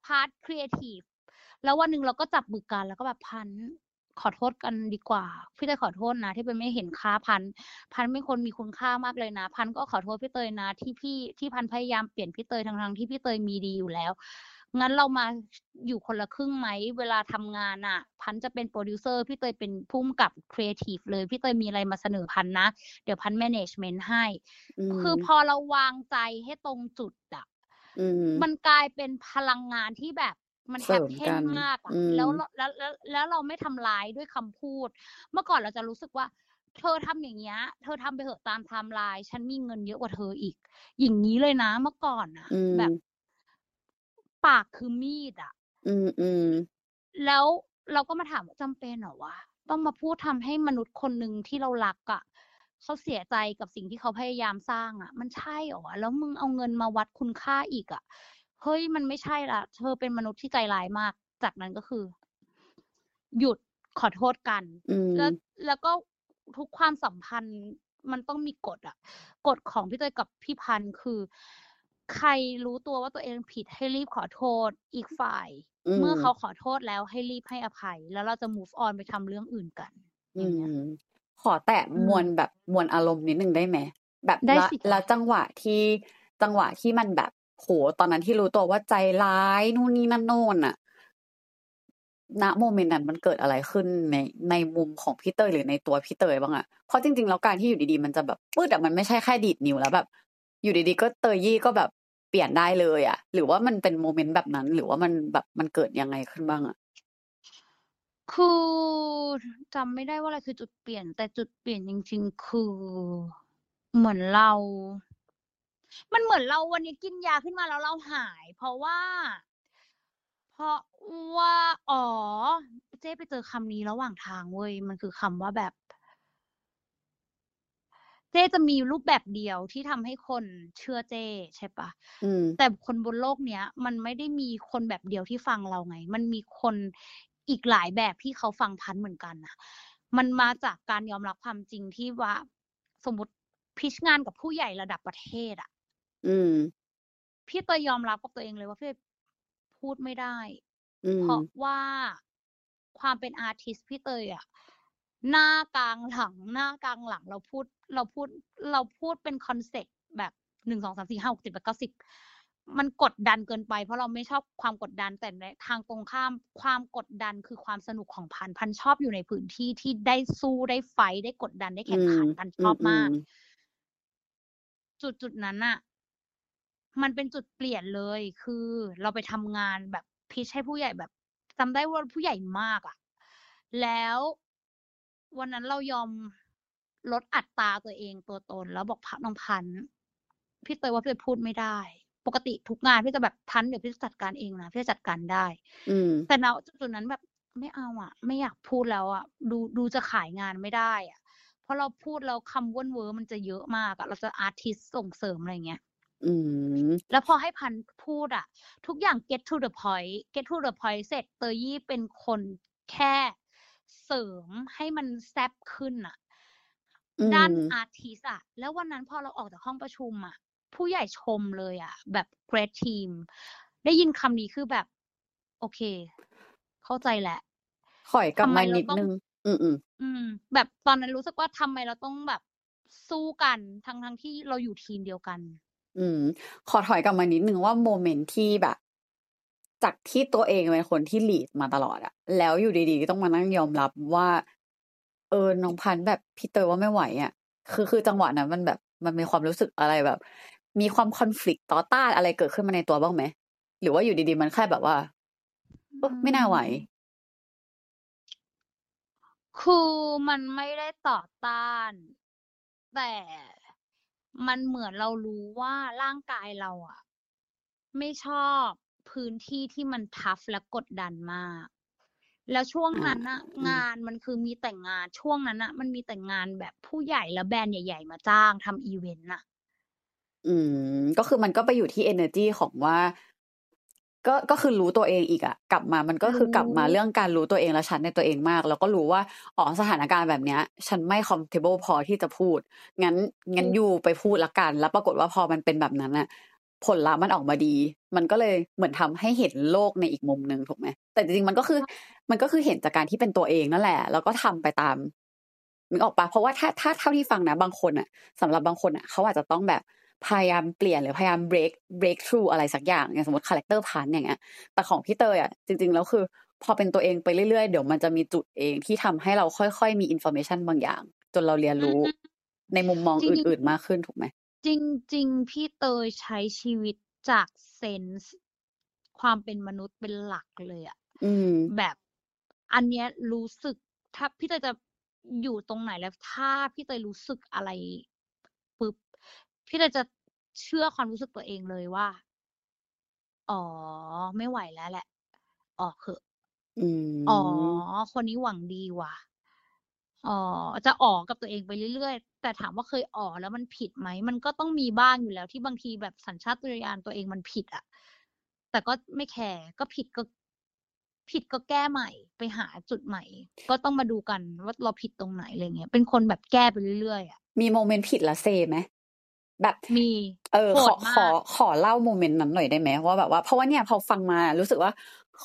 part creative แล้ววันหนึ่งเราก็จับมือกันแล้วก็แบบพันธุ์ ขอโทษกันดีกว่า พี่เตยขอโทษนะ ที่เป็นไม่เห็นค่าพันธุ์พันธุ์เป็นคนมีคุณค่ามากเลยนะ พันธุ์ก็ขอโทษพี่เตยนะ ที่พี่ที่พันธุ์พยายามเปลี่ยนพี่เตยทั้งๆที่พี่เตยมีดีอยู่แล้วงั้นเรามาอยู่คนละครึ่งไหม เวลาทำงานอะ พันจะเป็นโปรดิวเซอร์ พี่เตยเป็นผู้กำกับครีเอทีฟเลย พี่เตยมีอะไรมาเสนอพันนะ เดี๋ยวพัน management ให้อืมคือพอเราวางใจให้ตรงจุดอะอืมมันกลายเป็นพลังงานที่แบบ มัน happy กันมากอะอืม แล้วแล้วแล้วแล้วเราไม่ทำร้ายด้วยคำพูด เมื่อก่อนเราจะรู้สึกว่า เธอทำอย่างเงี้ย เธอทำไปเถอะตามไทม์ไลน์ฉันมีเงินเยอะกว่าเธออีก อย่างนี้เลยนะเมื่อก่อนอะอืม แบบปากคือมีดอะ อืมอืมแล้วเราก็มาถามว่าจำเป็นเหรอวะต้องมาพูดทำให้มนุษย์คนหนึ่งที่เรารักอะเขาเสียใจกับสิ่งที่เขาพยายามสร้างอะมันใช่เหรอวะแล้วมึงเอาเงินมาวัดคุณค่าอีกอะ เฮ้ยมันไม่ใช่ละเธอเป็นมนุษย์ที่ใจร้ายมาก จากนั้นก็คือ หยุดขอโทษกันอืมแล้วแล้วก็ทุกความสัมพันธ์มันต้องมีกฎอะกฎของพี่เตยกับพี่พันธ์คือ ใครรู้ตัวว่าตัวเองผิดให้รีบขอโทษอีกฝ่ายอืมเมื่อเขาขอโทษแล้วให้รีบให้อภัย แล้วเราจะ move on ไปทำเรื่องอื่นกันอือย่างเงี้ยมขอแตะอืมมวลแบบมวลอารมณ์นิดนึงได้ไหมแบบได้ละสิคะแล้วจังหวะที่จังหวะที่มันแบบ โหตอนนั้นที่รู้ตัวว่าใจร้ายนู่นนี่นั่นโน่นอะณ moment นั้นมันเกิดอะไรขึ้นในในมุมของพี่เตยหรือในตัวพี่เตยบ้างอะเพราะจริงๆแล้วการที่อยู่ดีๆมันจะแบบปืดอะมันไม่ใช่แค่ดีดนิ้วแล้วแบบ อยู่ดีๆก็เตยยี่ก็แบบเปลี่ยนได้เลยอะหรือว่ามันเป็น moment แบบนั้น หรือว่ามันแบบมันเกิดยังไงขึ้นบ้างอะคือจำไม่ได้ว่าอะไรคือจุดเปลี่ยน แต่จุดเปลี่ยนจริง ๆ คือเหมือนเรา มันเหมือนเราวันนี้กินยาขึ้นมาแล้วเราหาย เพราะว่า เพราะว่าอ๋อ เจ๊ไปเจอคำนี้ระหว่างทางเว้ยมันคือคำว่าแบบ เจ๊จะมีรูปแบบเดียวที่ทำให้คนเชื่อเจ๊ใช่ปะอืมแต่คนบนโลกเนี้ย มันไม่ได้มีคนแบบเดียวที่ฟังเราไง มันมีคนอีกหลายแบบที่เขาฟังพันธุ์เหมือนกันน่ะมันมาจากการยอมรับความจริงที่ว่า สมมติ pitch งานกับผู้ใหญ่ระดับประเทศอะ อืม พี่เตยยอมรับกับตัวเองเลยว่าพี่พูดไม่ได้ อืม เพราะว่าความเป็น artist พี่เตยอะหน้ากลางหลัง หน้ากลางหลัง เราพูด เราพูด เราพูดเป็น concept แบบหนึ่งสองสามสี่ห้าหกเจ็ดแปดเก้าสิบมันกดดันเกินไปเพราะเราไม่ชอบความกดดันแต่ในทางตรงข้ามความกดดันคือความสนุกของพันธุ์พันธุ์ชอบอยู่ในพื้นที่ที่ได้สู้ได้ไฟท์ได้กดดันได้แข่งขันอืมพันธุ์ชอบมากอืมจุดจุดนั้นอะ มันเป็นจุดเปลี่ยนเลย คือเราไปทำงานแบบพิชให้ผู้ใหญ่แบบจำได้ว่าผู้ใหญ่มากอะแล้ววันนั้นเรายอมลดอัตราตัวเองตัวตน แล้วบอกพักน้องพันธุ์พี่เตยว่าพี่เตยพูดไม่ได้ ปกติทุกงานพี่จะแบบพันธุ์เดี๋ยวพี่จะจัดการเองนะพี่จะจัดการได้ อืมแต่ณจุดนั้นแบบไม่เอาอะ ไม่อยากพูดแล้วอะ ดูดูจะขายงานไม่ได้อะ เพราะเราพูดแล้วคำว่นเวอร์มันจะเยอะมากอะเราจะอาร์ติสส่งเสริมอะไรเงี้ย อืม แล้วพอให้พันธุ์พูดอะทุกอย่าง get to the point get to the point เสร็จเตยยี่เป็นคนแค่เสริมให้มันแซบขึ้นอะอืมด้านอาร์ติสอะแล้ววันนั้นพอเราออกจากห้องประชุมอะผู้ใหญ่ชมเลยอะแบบ great team ได้ยินคำนี้คือแบบ โอเค เข้าใจแหละขอยกลับทำไมมาเรานิดต้อง นึง อืมอืมอืม แบบตอนนั้นรู้สึกว่าทำไมเราต้องแบบสู้กันทั้งทั้งที่เราอยู่ทีมเดียวกัน อืม ขอถอยกลับมานิดนึงว่าโมเมนต์ที่แบบ จากที่ตัวเองเป็นคนที่หลีดมาตลอดอะแล้วอยู่ดีๆต้องมานั่งยอมรับว่า เออน้องพันแบบพี่เตยว่าไม่ไหวอะคือคือจังหวะนั้นมันแบบ มันมีความรู้สึกอะไรแบบ มีความคอน FLICT ต่อต้านอะไรเกิดขึ้นมาในตัวบ้างไหมหรือว่าอยู่ดีๆมันแค่แบบว่าไม่น่าไหวคือมันไม่ได้ต่อต้าน แต่ มันเหมือนเรารู้ว่าร่างกายเราอะไม่ชอบพื้นที่ที่มันทัฟและกดดันมาก แล้วช่วงนั้นอะอ่าอืมงานมันคือมีแต่งานช่วงนั้นอะมันมีแต่งานแบบผู้ใหญ่และแบรนด์ใหญ่ ๆ มาจ้างทำอีเวนต์อะอืม ก็คือมันก็ไปอยู่ที่ energy ของว่า ก็ก็คือรู้ตัวเองอีกอะกลับมามันก็คือกลับมาเรื่องการรู้ตัวเองและชัดในตัวเองมาก แล้วก็รู้ว่าอ๋อสถานการณ์แบบเนี้ย ฉันไม่ comfortable พอที่จะพูด งั้นงั้นอยู่ไปพูดละกัน แล้วปรากฏว่าพอมันเป็นแบบนั้นอะผลลัพธ์มันออกมาดี มันก็เลยเหมือนทำให้เห็นโลกในอีกมุมหนึ่งถูกไหมแต่จริงๆมันก็คือ มันก็คือเห็นจากการที่เป็นตัวเองนั่นแหละ แล้วก็ทำไปตามนึกออกปะเพราะว่าถ้าถ้าเท่าที่ฟังนะบางคนอะสำหรับบางคนอะเขาอาจจะต้องแบบ พยายามเปลี่ยนหรือพยายาม break break through อะไรสักอย่างอย่างสมมติ character พันอย่างเงี้ยแต่ของพี่เตยอะจริง ๆ แล้วคือ พอเป็นตัวเองไปเรื่อยๆ เดี๋ยวมันจะมีจุดเองที่ทำให้เราค่อยๆ มี information บางอย่าง จนเราเรียนรู้ในมุมมองจริงๆอื่นๆมากขึ้นถูกไหมจริง ๆ พี่เตยใช้ชีวิตจากเซนส์ความเป็นมนุษย์เป็นหลักเลยอะอืมแบบอันเนี้ยรู้สึก ถ้าพี่เตยจะอยู่ตรงไหนแล้ว ถ้าพี่เตยรู้สึกอะไรปุ๊บ พี่เตยจะเชื่อความรู้สึกตัวเองเลยว่า อ๋อ ไม่ไหวแล้วแหละ ออกเถอะอืมอ๋อ คนนี้หวังดีว่ะ อ๋อ จะอ๋อกับตัวเองไปเรื่อยๆ แต่ถามว่าเคยอ๋อแล้วมันผิดไหม มันก็ต้องมีบ้างอยู่แล้วที่บางทีแบบสัญชาตญาณตัวเองมันผิดอะแต่ก็ไม่แคร์ก็ผิดก็ผิดก็แก้ใหม่ไปหาจุดใหม่ ก็ต้องมาดูกันว่าเราผิดตรงไหนอะไรเงี้ยเป็นคนแบบแก้ไปเรื่อยๆอะมีโมเมนต์ผิดละเซไหม แบบมีเออโหขอดมาขอกขอเล่าโมเมนต์นั้นหน่อยได้ไหมว่าแบบว่าเพราะว่าเนี่ยพอฟังมารู้สึกว่า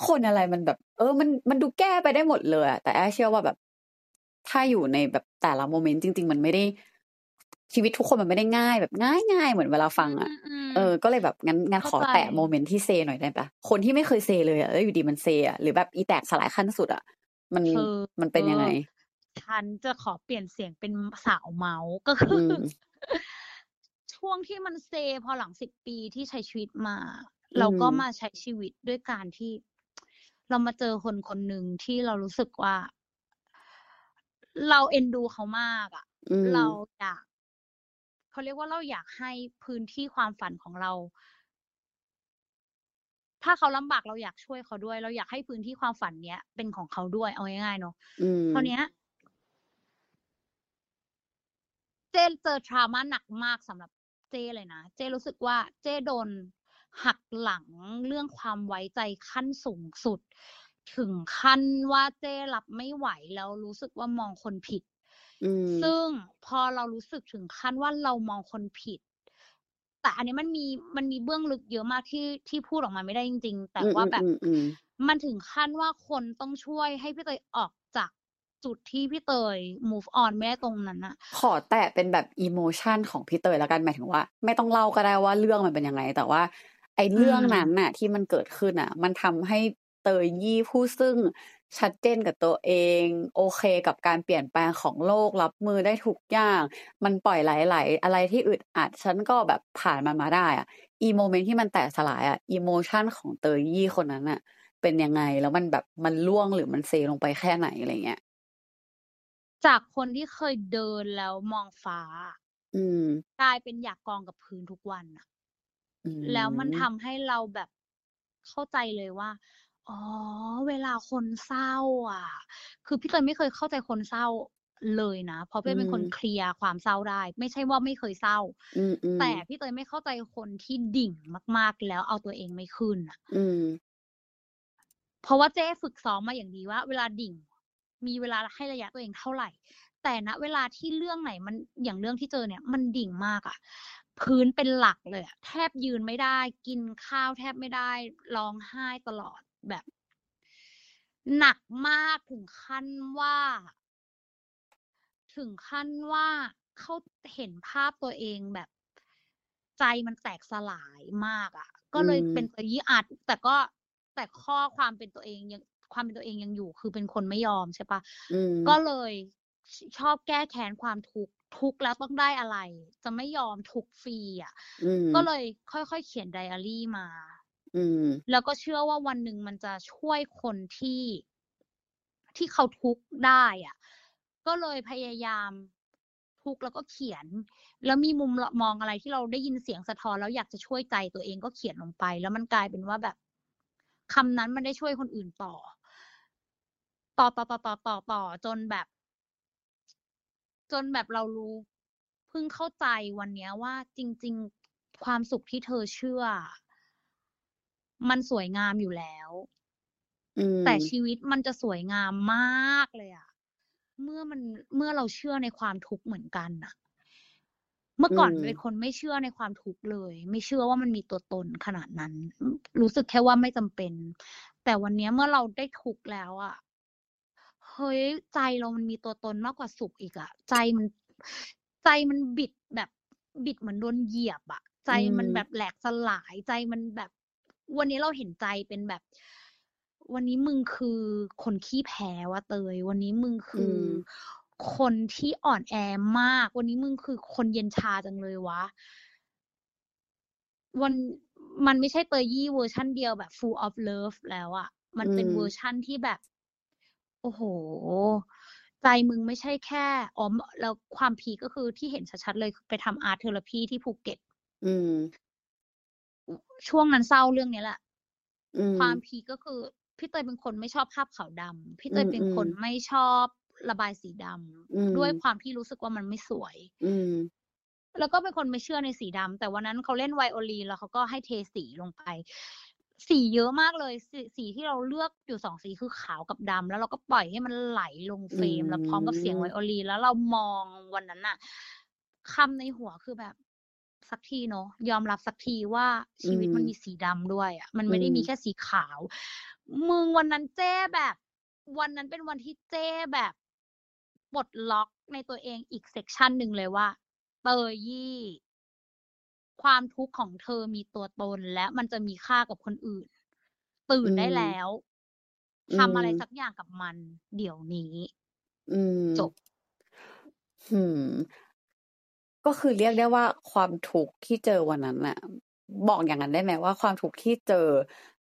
คนอะไรมันแบบ เออ มันมันดูแก้ไปได้หมดเลยอะแต่แอเชื่อว่าแบบ ถ้าอยู่ในแบบแต่ละโมเมนต์จริง ๆ มันไม่ได้ ชีวิตทุกคนมันไม่ได้ง่าย แบบง่ายง่ายเหมือนเวลาฟังอะอืมเออ ก็เลยแบบงั้นงั้นขเข้าอใจแตะโมเมนต์ที่เซหน่อยได้ปะคนที่ไม่เคยเซเลยอะแล้วอยู่ดีมันเซอะหรือแบบอีแตกสลายขั้นสุดอะมันเธอมันเป็นยังไงฉันจะขอเปลี่ยนเสียงเป็นสาวเมาส์ก็คืออือม ช่วงที่มันเซพอหลังสิบปีที่ใช้ชีวิตมา เราก็อืมมาใช้ชีวิตด้วยการที่ เรามาเจอคนคนหนึ่งที่เรารู้สึกว่า เราเอ็นดูเขามากอะอืมเราอยากเขาเรียกว่าเราอยากให้พื้นที่ความฝันของเรา ถ้าเขาลำบากเราอยากช่วยเขาด้วย เราอยากให้พื้นที่ความฝันเนี้ย เป็นของเขาด้วยเอาง่ายๆเนาะอืมคราวเนี้ยเจ้เจอทรามาหนักมากสำหรับ เจ้เลยนะ เจ้รู้สึกว่าเจ้โดนหักหลังเรื่องความไว้ใจขั้นสูงสุด ถึงขั้นว่าเจ้รับไม่ไหวแล้วรู้สึกว่ามองคนผิดอืมซึ่งพอเรารู้สึกถึงขั้นว่าเรามองคนผิด แต่อันนี้มันมีมันมีเบื้องลึกเยอะมากที่ที่พูดออกมาไม่ได้จริง ๆ แต่อืมว่าแบบอืมอืมมันถึงขั้นว่าคนต้องช่วยให้พี่เตยออกจาก จุดที่พี่เตย move on ไม่ได้ตรงนั้นอะขอแตะเป็นแบบ emotion ของพี่เตยแล้วกันหมายถึงว่า ไม่ต้องเล่าก็ได้ว่าเรื่องมันเป็นยังไง แต่ว่า ไอ้เรื่องนั้นน่ะ ที่มันเกิดขึ้นน่ะ มันทำให้เตยยี่ผู้ซึ่งชัดเจนกับตัวเอง โอเคกับการเปลี่ยนแปลงของโลกรับมือได้ทุกอย่าง มันปล่อยไหลๆอะไรที่อึดอัด ฉันก็แบบผ่านมันมาได้อะอี moment ที่มันแตกสลายอะ emotion ของเตยยี่คนนั้นอะ เป็นยังไงแล้วมันแบบมันล่วงหรือมันเซลงไปแค่ไหนอะไรเงี้ย จากคนที่เคยเดินแล้วมองฟ้า อืมกลายเป็นอยากกองกับพื้นทุกวันอะอืมแล้วมันทำให้เราแบบเข้าใจเลยว่า อ๋อ เวลาคนเศร้า อะ คือพี่เตยไม่เคยเข้าใจคนเศร้าเลยนะ เพราะพี่เตยเป็นคนเคลียร์ความเศร้าได้ ไม่ใช่ว่าไม่เคยเศร้าอืมอืมแต่พี่เตยไม่เข้าใจคนที่ดิ่งมาก ๆ แล้วเอาตัวเองไม่ขึ้นอะอืมเพราะว่าเจ๊ฝึกซ้อมมาอย่างดีว่า เวลาดิ่ง มีเวลาให้ระยะตัวเองเท่าไหร่ แต่ณเวลาที่เรื่องไหนมันอย่างเรื่องที่เจอเนี่ยมันดิ่งมากอะพื้นเป็นหลักเลยอะแทบยืนไม่ได้ กินข้าวแทบไม่ได้ร้องไห้ตลอดแบบ หนักมากถึงขั้นว่า ถึงขั้นว่าเขาเห็นภาพตัวเองแบบใจมันแตกสลายมากอะก็เลยอืมเป็นตัวยี่อัดแต่ก็แต่ข้อความเป็นตัวเองยัง ความเป็นตัวเองยังอยู่ คือเป็นคนไม่ยอมใช่ปะอืมก็เลยชชอบแก้แค้นความทุกข์ทุกข์แล้วต้องได้อะไร จะไม่ยอมทุกข์ฟรีอะอืมก็เลยค่อยๆเขียนไดอารี่มาอืมแล้วก็เชื่อว่าวันหนึ่งมันจะช่วยคนที่ที่เขาทุกข์ได้อะ ก็เลยพยายามทุกข์แล้วก็เขียน แล้วมีมุมมองอะไรที่เราได้ยินเสียงสะท้อนแล้วอยากจะช่วยใจตัวเองก็เขียนลงไป แล้วมันกลายเป็นว่าแบบคำนั้นมันได้ช่วยคนอื่นต่อ ต่อต่อต่อต่อต่อต่อจนแบบ จนแบบเรารู้เพิ่งเข้าใจวันเนี้ยว่าจริง ๆ ความสุขที่เธอเชื่อ มันสวยงามอยู่แล้วอืมแต่ชีวิตมันจะสวยงามมากเลยอะเมื่อมันเมื่อเราเชื่อในความทุกข์เหมือนกันอะเมื่อก่อนอืมเป็นคนไม่เชื่อในความทุกข์เลย ไม่เชื่อว่ามันมีตัวตนขนาดนั้น รู้สึกแค่ว่าไม่จำเป็น แต่วันเนี้ยเมื่อเราได้ทุกข์แล้วอะ เฮ้ยใจเรามันมีตัวตนมากกว่าสุขอีกอะใจมัน ใจมันบิดแบบบิดเหมือนโดนเหยียบอะใจมันอืมแบบแหลกสลายใจมันแบบ วันนี้เราเห็นใจเป็นแบบ วันนี้มึงคือคนขี้แพ้ว่ะเตย วันนี้มึงคือคนที่อ่อนแอมาก วันนี้มึงคือคนเย็นชาจังเลยวะ วันมันไม่ใช่เตยยี่เวอร์ชันเดียวแบบ full of love แล้วอะมันเป็นอืมเวอร์ชันที่แบบ โอ้โห ใจมึงไม่ใช่แค่อ๋อมแล้วความ peak ก็คือที่เห็นชัดๆเลยคือไปทำ art therapy ที่ภูเก็ต อืม ช่วงนั้นเศร้าเรื่องนี้แหละ อืม ความ peak ก็คือ พี่เตยเป็นคนไม่ชอบภาพขาวดำพี่เตยอืมเป็นคนอืมไม่ชอบระบายสีดำอืมด้วยความที่รู้สึกว่ามันไม่สวย อืมแล้วก็เป็นคนไม่เชื่อในสีดำแต่วันนั้นเขาเล่นไวโอลินแล้วเขาก็ให้เทสีลงไป สีเยอะมากเลยสีที่เราเลือกอยู่สองสีคือขาวกับดำแล้วเราก็ปล่อยให้มันไหลลงเฟรมอืมแล้วพร้อมกับเสียงไวโอลีนแล้วเรามองวันนั้นน่ะคำในหัวคือแบบสักทีเนาะยอมรับสักทีว่าชีวิตมันมีสีดำด้วยอะมันไม่ได้มีแค่สีขาว มึงวันนั้นเจ้แบบ วันนั้นเป็นวันที่เจ้แบบปลดล็อกในตัวเองอีกเซกชันหนึ่งเลยว่าเตยยี่ ความทุกข์ของเธอมีตัวตนและมันจะมีค่ากับคนอื่น ตื่นได้อืมแล้วอืทำอะไรมสักอย่างกับมัน เดี๋ยวนี้อืมจบหืมก็คือเรียกได้ว่าความทุกข์ที่เจอวันนั้นน่ะ บอกอย่างนั้นได้ไหมว่าความทุกข์ที่เจอ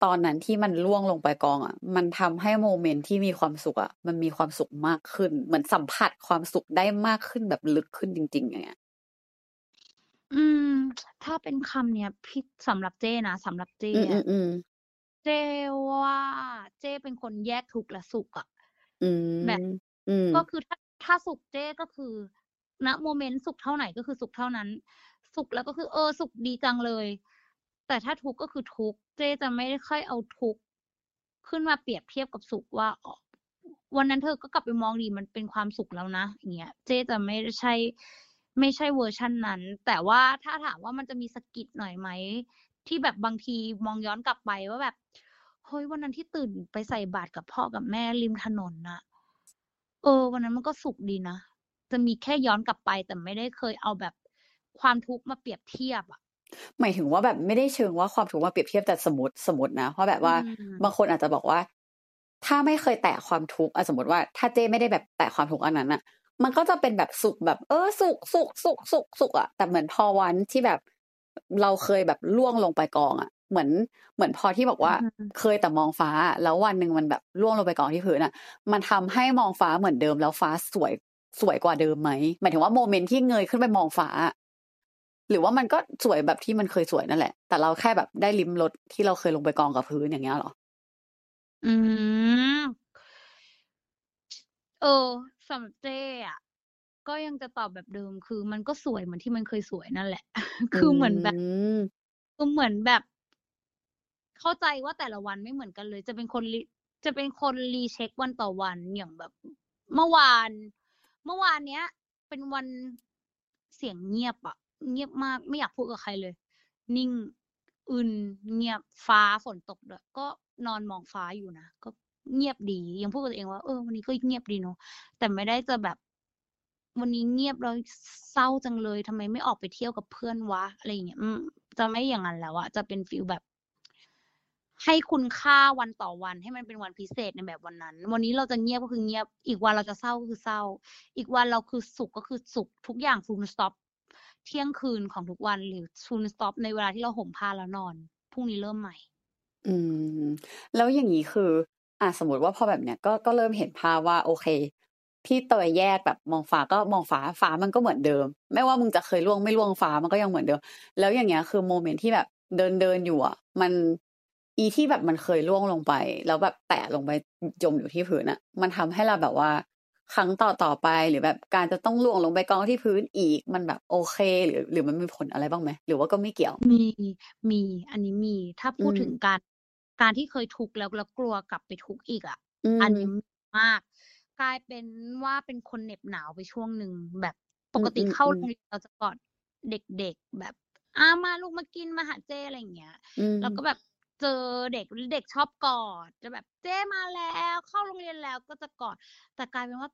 ตอนนั้นที่มันล่วงลงไปกองอะ มันทำให้โมเมนต์ที่มีความสุขอะ มันมีความสุขมากขึ้น เหมือนสัมผัสความสุขได้มากขึ้นแบบลึกขึ้นจริง ๆ อย่างเงี้ย อืม ถ้าเป็นคำเนี้ยพี่สำหรับเจ้นะสำหรับเจ้อืมอือะมอืมเจ้ว่าเจ้เป็นคนแยกทุกข์และสุขอะอืแบบ มอืมก็คือถ้าถ้าสุขเจ้ก็คือณโมเมนต์สุขเท่าไหนก็คือสุขเท่านั้น สุขแล้วก็คือเออสุขดีจังเลย แต่ถ้าทุกข์ก็คือทุกข์เจ้จะไม่ได้ค่อยเอาทุกข์ขึ้นมาเปรียบเทียบกับสุขว่าอ๋อวันนั้นเธอก็กลับไปมองดีมันเป็นความสุขแล้วนะอย่างเงี้ยเจ๊จะไม่ใช่ ไม่ใช่เวอร์ชันนั้น แต่ว่าถ้าถามว่ามันจะมีสะกิดหน่อยไหม ที่แบบบางทีมองย้อนกลับไปว่าแบบเฮ้ยวันนั้นที่ตื่นไปใส่บาตรกับพ่อกับแม่ริมถนนน่ะเออ วันนั้นมันก็สุขดีนะจะมีแค่ย้อนกลับไปแต่ไม่ได้เคยเอาแบบความทุกข์มาเปรียบเทียบอะหมายถึงว่าแบบไม่ได้เชิงว่าความทุกข์มาเปรียบเทียบแต่สมมติสมมตินะเพราะแบบว่าอืมบางคนอาจจะบอกว่า ถ้าไม่เคยแตะความทุกข์อะสมมติว่า ถ้าเจ้ไม่ได้แบบแตะความทุกข์อันนั้นอะ มันก็จะเป็นแบบสุขแบบ เออสุขสุขสุขสุขสุขอะแต่เหมือนพอวันที่แบบ เราเคยแบบล่วงลงไปกองอะเหมือนเหมือนพอที่บอกว่าอืมเคยแต่มองฟ้า แล้ววันหนึ่งมันแบบล่วงลงไปกองที่พื้นอะมันทำให้มองฟ้าเหมือนเดิมแล้วฟ้าสวยสวยกว่าเดิมไหมหมายถึงว่าโมเมนต์ที่เงยขึ้นไปมองฟ้า หรือว่ามันก็สวยแบบที่มันเคยสวยนั่นแหละ แต่เราแค่แบบได้ลิ้มรสที่เราเคยลงไปกองกับพื้นอย่างเงี้ยเหรอ อืมเออสำหรับเจ้อะก็ยังจะตอบแบบเดิมคือมันก็สวยเหมือนที่มันเคยสวยนั่นแหละ คือเหมือนแบบมคือเหมือนแบบ เข้าใจว่าแต่ละวันไม่เหมือนกันเลย จะเป็นคนรีจะเป็นคนรีเช็ควันต่อวันอย่างแบบ เมื่อวาน เมื่อวานเนี้ย เป็นวันเสียงเงียบอะเงียบมากไม่อยากพูดกับใครเลย นิ่งอึนเงียบฟ้าฝนตกด้วยก็นอนมองฟ้าอยู่นะก็ เงียบดี ยังพูดกับตัวเองว่าเออวันนี้ก็เงียบดีเนาะแต่ไม่ได้จะแบบ วันนี้เงียบแล้วเศร้าจังเลยทำไมไม่ออกไปเที่ยวกับเพื่อนวะอะไรอย่างเงี้ยจะไม่อย่างนั้นแล้วอะจะเป็นฟีลแบบ ให้คุณค่าวันต่อวัน ให้มันเป็นวันพิเศษในแบบวันนั้น วันนี้เราจะเงียบก็คือเงียบ อีกวันเราจะเศร้าก็คือเศร้า อีกวันเราคือสุขก็คือสุขทุกอย่างฟูลสต็อปเที่ยงคืนของทุกวันหรือ full stop ในเวลาที่เราห่มผ้าแล้วนอนพรุ่งนี้เริ่มใหม่ อืม แล้วอย่างนี้คือ อะสมมติว่าพอแบบเนี้ยก็ก็เริ่มเห็นภาพว่า โอเคพี่เตยแยกแบบมองฟ้าก็มองฟ้าฟ้ามันก็เหมือนเดิม ไม่ว่ามึงจะเคยร่วงไม่ร่วงฟ้ามันก็ยังเหมือนเดิม แล้วอย่างเงี้ยคือ moment ที่แบบเดินเดินอยู่อะมันอีที่แบบมันเคยร่วงลงไป แล้วแบบแตะลงไปจมอยู่ที่พื้นอะ มันทำให้เราแบบว่า ครั้งต่อต่อไปหรือแบบการจะต้องล่วงลงไปกองที่พื้นอีกมันแบบโอเค หรือ หรือมันมีผลอะไรบ้างไหมหรือว่าก็ไม่เกี่ยว มีมี อันนี้มีถ้าพูดอืมถึงการ การที่เคยทุกข์แล้วแล้วกลัวกลับไปทุกข์อีกอะอืมอันนี้มีมาก กลายเป็นว่าเป็นคนเหน็บหนาวไปช่วงหนึ่งแบบปกติอืมเข้าอืมโรงเรียนเราจะกอดเด็กๆแบบอามาลูกมากินมาหาเจ้อะไรอย่างเงี้ยอืมแล้วก็แบบเจอเด็กเด็กชอบกอด จะแบบเจ้มาแล้ว เข้าโรงเรียนแล้วก็จะกอด แต่กลายเป็นว่า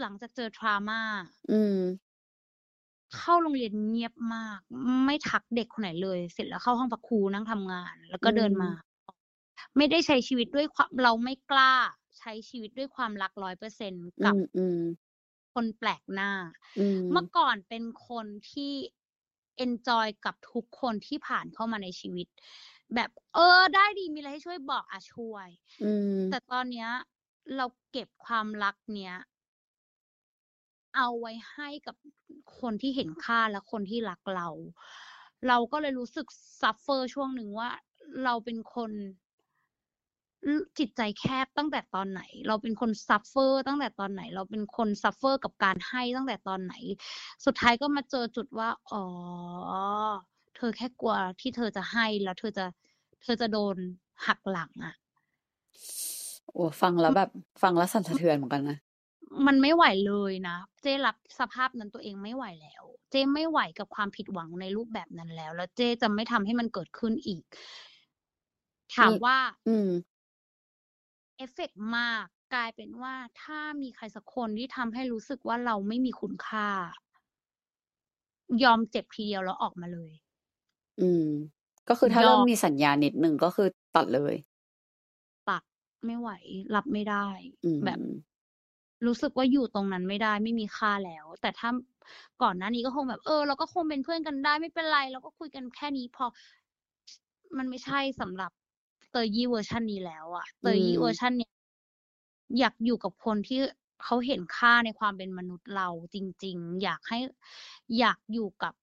หลังจากเจอ trauma อืม เข้าโรงเรียนเงียบมาก ไม่ทักเด็กคนไหนเลย เสร็จแล้วเข้าห้องพักครูนั่งทำงาน แล้วก็เดินมา ไม่ได้ใช้ชีวิตด้วยความเราไม่กล้าใช้ชีวิตด้วยความรัก100%อืกับมๆคนแปลกหน้าอืม เมื่อก่อนเป็นคนที่ enjoy กับทุกคนที่ผ่านเข้ามาในชีวิต แบบเออ ได้ดิมีอะไรให้ช่วยบอกอาช่วยอืมแต่ตอนเนี้ย เราเก็บความรักเนี้ย เอาไว้ให้กับคนที่เห็นค่าและคนที่รักเรา เราก็เลยรู้สึก suffer ช่วงหนึ่งว่า เราเป็นคนอ จิตใจแคบตั้งแต่ตอนไหน เราเป็นคน suffer ตั้งแต่ตอนไหน เราเป็นคน suffer กับการให้ตั้งแต่ตอนไหน สุดท้ายก็มาเจอจุดว่า อ๋อ เธอแค่กลัวที่เธอจะให้แล้วเธอจะ เธอจะโดนหักหลังอะโอ้ฟังแล้วอืมแบบ ฟังแล้วสั่นสะเทือนเหมือนกันนะ มันไม่ไหวเลยนะ เจ้รับสภาพนั้นตัวเองไม่ไหวแล้ว เจ้ไม่ไหวกับความผิดหวังในรูปแบบนั้นแล้ว แล้วเจ้จะไม่ทำให้มันเกิดขึ้นอีก ถามนี่ว่า อืม เอฟเฟกต์มาก กลายเป็นว่าถ้ามีใครสักคนที่ทำให้รู้สึกว่าเราไม่มีคุณค่า ยอมเจ็บทีเดียวแล้วออกมาเลย อืม ก็คือถ้ายเริ่อมมมีสัญญาณนิดหนึ่งก็คือตัดเลยตัดไม่ไหว รับไม่ได้อืแบบมรู้สึกว่าอยู่ตรงนั้นไม่ได้ ไม่มีค่าแล้ว แต่ถ้าก่อนหน้านี้ก็คงแบบ เออ เราก็คงเป็นเพื่อนกันได้ไม่เป็นไรเราก็คุยกันแค่นี้พอมันไม่ใช่สำหรับ เตยยี่เวอร์ชันนี้แล้วอะอืเตยยี่เวอมร์ชันเนี้ยอยากอยู่กับคนที่เขาเห็นค่าในความเป็นมนุษย์เราจริง ๆ อยากให้อยากอยู่กับ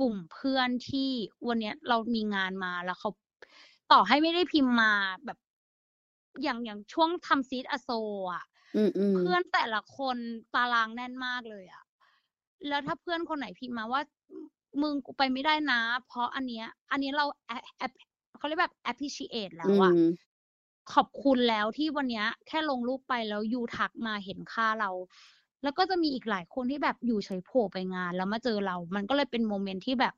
กลุ่มเพื่อนที่วันเนี้ยเรามีงานมาแล้วเขาต่อให้ไม่ได้พิมพ์มาแบบ อย่างอย่างช่วงทำ Seed a Soul อะอืมเพื่อๆนแต่ละคนตารางแน่นมากเลยอะแล้วถ้าเพื่อนคนไหนพิมพ์มาว่าอมึงกูไปไม่ได้นะ เพราะอันเนี้ย อันนี้เราแอแอป เขาเรียกแบบ appreciate แล้อืวอะมขอบคุณแล้วที่วันเนี้ย แค่ลงรูปไปแล้วยูทักมาเห็นค่าเรา แล้วก็จะมีอีกหลายคนที่แบบอยู่เฉยโผล่ไปงาน แล้วมาเจอเรา มันก็เลยเป็นโมเมนต์ที่แบบ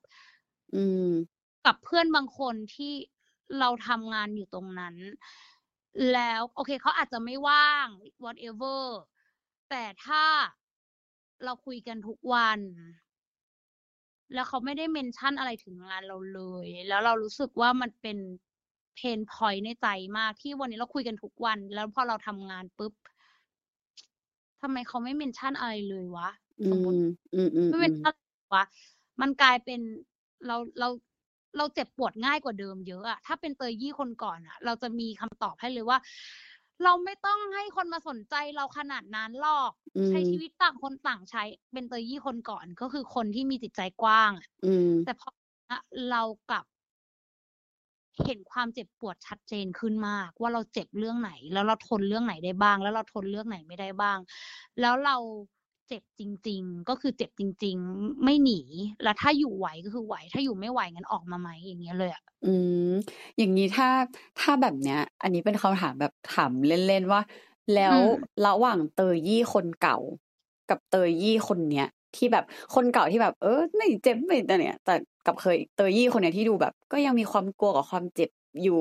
อืม กับเพื่อนบางคนที่เราทำงานอยู่ตรงนั้น แล้วโอเคเขาอาจจะไม่ว่าง whatever แต่ถ้าเราคุยกันทุกวัน แล้วเขาไม่ได้ mention อะไรถึงงานเราเลย แล้วเรารู้สึกว่ามันเป็นเพนพอยต์ในใจมากที่วันนี้เราคุยกันทุกวัน แล้วพอเราทำงานปุ๊บทำไมเขาไม่เมนชันอะไรเลยวะอืสมมุติมอืไม่เมนมชัๆนวะมันกลายเป็นเราเราเราเจ็บปวดง่ายกว่าเดิมเยอะอะถ้าเป็นเตยยี่คนก่อนอะเราจะมีคำตอบให้เลยว่า เราไม่ต้องให้คนมาสนใจเราขนาดนั้นหรอกๆอืใช้ชีมวิตต่างคนต่างใช้ เป็นเตยยี่คนก่อนก็คือคนที่มีจิตใจกว้างอะอืมแต่พออะเรากลับ เห็นความเจ็บปวดชัดเจนขึ้นมาก ว่าเราเจ็บเรื่องไหน แล้วเราทนเรื่องไหนได้บ้าง แล้วเราทนเรื่องไหนไม่ได้บ้าง แล้วเรา เจ็บจริง ๆ ก็คือเจ็บจริง ๆ ไม่หนี แล้วถ้าอยู่ไหวก็คือไหว ถ้าอยู่ไม่ไหวงั้นออกมาไหมอย่างเงี้ยเลยอะอืมอย่างงี้ถ้าถ้าแบบเนี้ย อันนี้เป็นคำถามแบบถามเล่นๆว่า แล้อืวมระหว่างเตยยี่คนเก่า กับเตยยี่คนเนี้ยที่แบบคนเก่าที่แบบเออไม่เจ็บไม่นั่นเนี่ย แต่กับเคยเตยยี่คนเนี้ยที่ดูแบบ ก็ยังมีความกลัวกับความเจ็บอยู่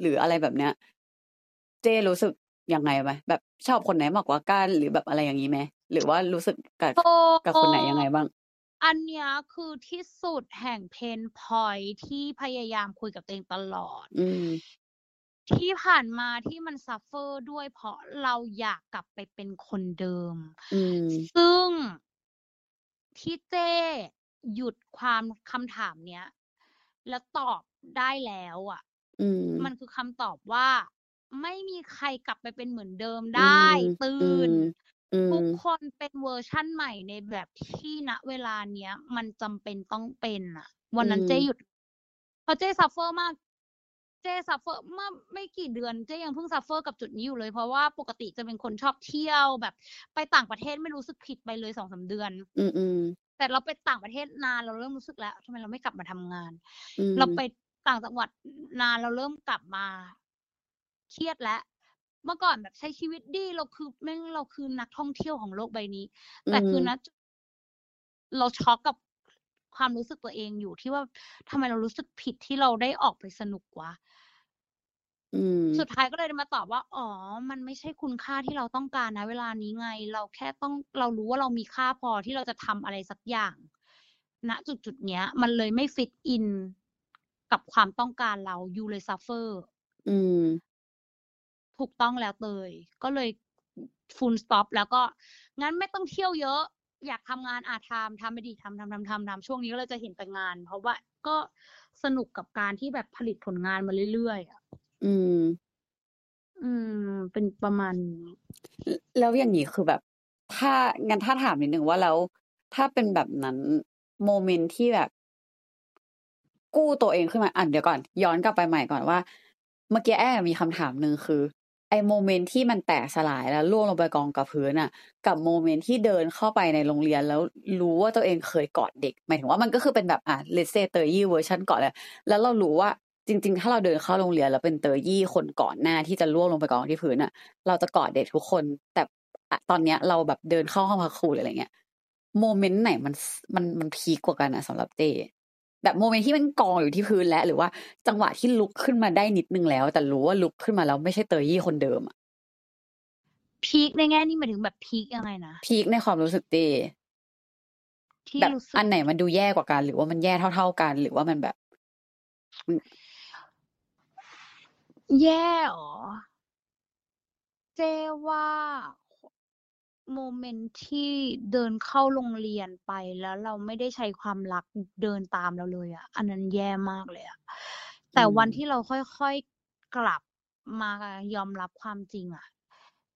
หรืออะไรแบบเนี้ย เจ้รู้สึกยังไงไหม?แบบชอบคนไหนมากกว่ากันหรือแบบอะไรอย่างงี้ไหม? หรือว่ารู้สึกกับโอ้กับคนไหนยังไงบ้าง?อันเนี้ยคือที่สุดแห่งเพนพอยต์ที่พยายามคุยกับตัวเองตลอด อืมที่ผ่านมาที่มัน suffer ด้วยเพราะเราอยากกลับไปเป็นคนเดิมอืมซึ่งที่เจ้หยุดความคำถามเนี้ย แล้วตอบได้แล้วอะอืมมันคือคำตอบว่า ไม่มีใครกลับไปเป็นเหมือนเดิมอืได้มตือื่นมอื ทุกมคนเป็นเวอร์ชันใหม่ในแบบที่ณเวลาเนี้ย มันจำเป็นต้องเป็นน่ะวัอืนนั้นเจ้มหยุดเพราะเจ้ suffer มาก เจ้ suffer เมื่อไม่กี่เดือนเจ้ยังเพิ่ง suffer กับจุดนี้อยู่เลย เพราะว่าปกติจะเป็นคนชอบเที่ยวแบบ ไปต่างประเทศไม่รู้สึกผิดไปเลย2-3เดือน อืมๆแต่เราไปต่างประเทศนานเราเริ่มรู้สึกแล้วทำไมเราไม่กลับมาทำงานอืเราไปมต่างจังหวัดนานเราเริ่มกลับมา เครียดแล้ว เมื่อก่อนแบบใช้ชีวิตดีเราคือแม่งเราคือนักท่องเที่ยวของโลกใบนี้อืแต่คือมณจุดเราช็อกกับความรู้สึกตัวเองอยู่ที่ว่าทำไมเรารู้สึกผิดที่เราได้ออกไปสนุกวะอืมสุดท้ายก็เลยมาตอบว่า อ๋อ มันไม่ใช่คุณค่าที่เราต้องการนะ เวลานี้ไง เราแค่ต้องเรารู้ว่าเรามีค่าพอที่เราจะทำอะไรสักอย่างณจุดๆเนี้ย มันเลยไม่ fit in กับความต้องการเรายูเลย suffer อืม ถูกต้องแล้วเตยก็เลย full stop แล้วก็งั้นไม่ต้องเที่ยวเยอะอยากทำงานอาทำทำไปดิทำทำทำทำทำช่วงนี้ก็เลยจะเห็นแต่งาน เพราะว่าก็สนุกกับการที่แบบผลิตผลงานมาเรื่อยๆอะอืม อืม เป็นประมาณนี้ลแล้วอย่างงี้คือแบบ ถ้างั้นถ้าถามนิดหนึ่งว่าแล้ว ถ้าเป็นแบบนั้นโมเมนต์ที่แบบ กู้ตัวเองขึ้นมาอะเดี๋ยวก่อน ย้อนกลับไปใหม่ก่อนว่า เมื่อกี้แอบมีคำถามหนึ่งคือ ไอ้โมเมนต์ที่มันแตกสลายแล้วร่วงลงไปกองกับพื้นน่ะ กับโมเมนต์ที่เดินเข้าไปในโรงเรียนแล้วรู้ว่าตัวเองเคยกอดเด็ก หมายถึงว่ามันก็คือเป็นแบบอ่า let's say เตยยี่เวอร์ชันก่อนเลยแล้วเรารู้ว่าจริง ๆ ถ้าเราเดินเข้าโรงเรียนแล้วเป็นเตยยี่คนก่อนหน้าที่จะร่วงลงไปกองที่พื้นน่ะ เราจะกอดเด็กทุกคน แต่ตอนเนี้ยเราแบบเดินเข้าห้องพักครูหรืออะไรเงี้ยโมเมนต์ไหนมันมันมันพีกกว่ากันอะสำหรับเจ แบบโมเมนต์ที่มันกองอยู่ที่พื้นแล้ว หรือว่าจังหวะที่ลุกขึ้นมาได้นิดหนึ่งแล้ว แต่รู้ว่าลุกขึ้นมาแล้วไม่ใช่เตยยี่คนเดิมอะพีกในแง่นี้หมายถึงแบบพีกยังไงนะ?พีกในความรู้สึกเจ้ที่แบบรู้สึอักนไหนมันดูแย่กว่ากัน หรือว่ามันแย่เท่า ๆกัน หรือว่ามันแบบอืมแย่เหรอ?เจ้ว่า โมเมนต์ที่เดินเข้าโรงเรียนไปแล้วเราไม่ได้ใช้ความรักเดินตามเราเลยอะอันนั้นแย่มากเลยอะอืแต่วันมที่เราค่อยๆกลับมายอมรับความจริงอะ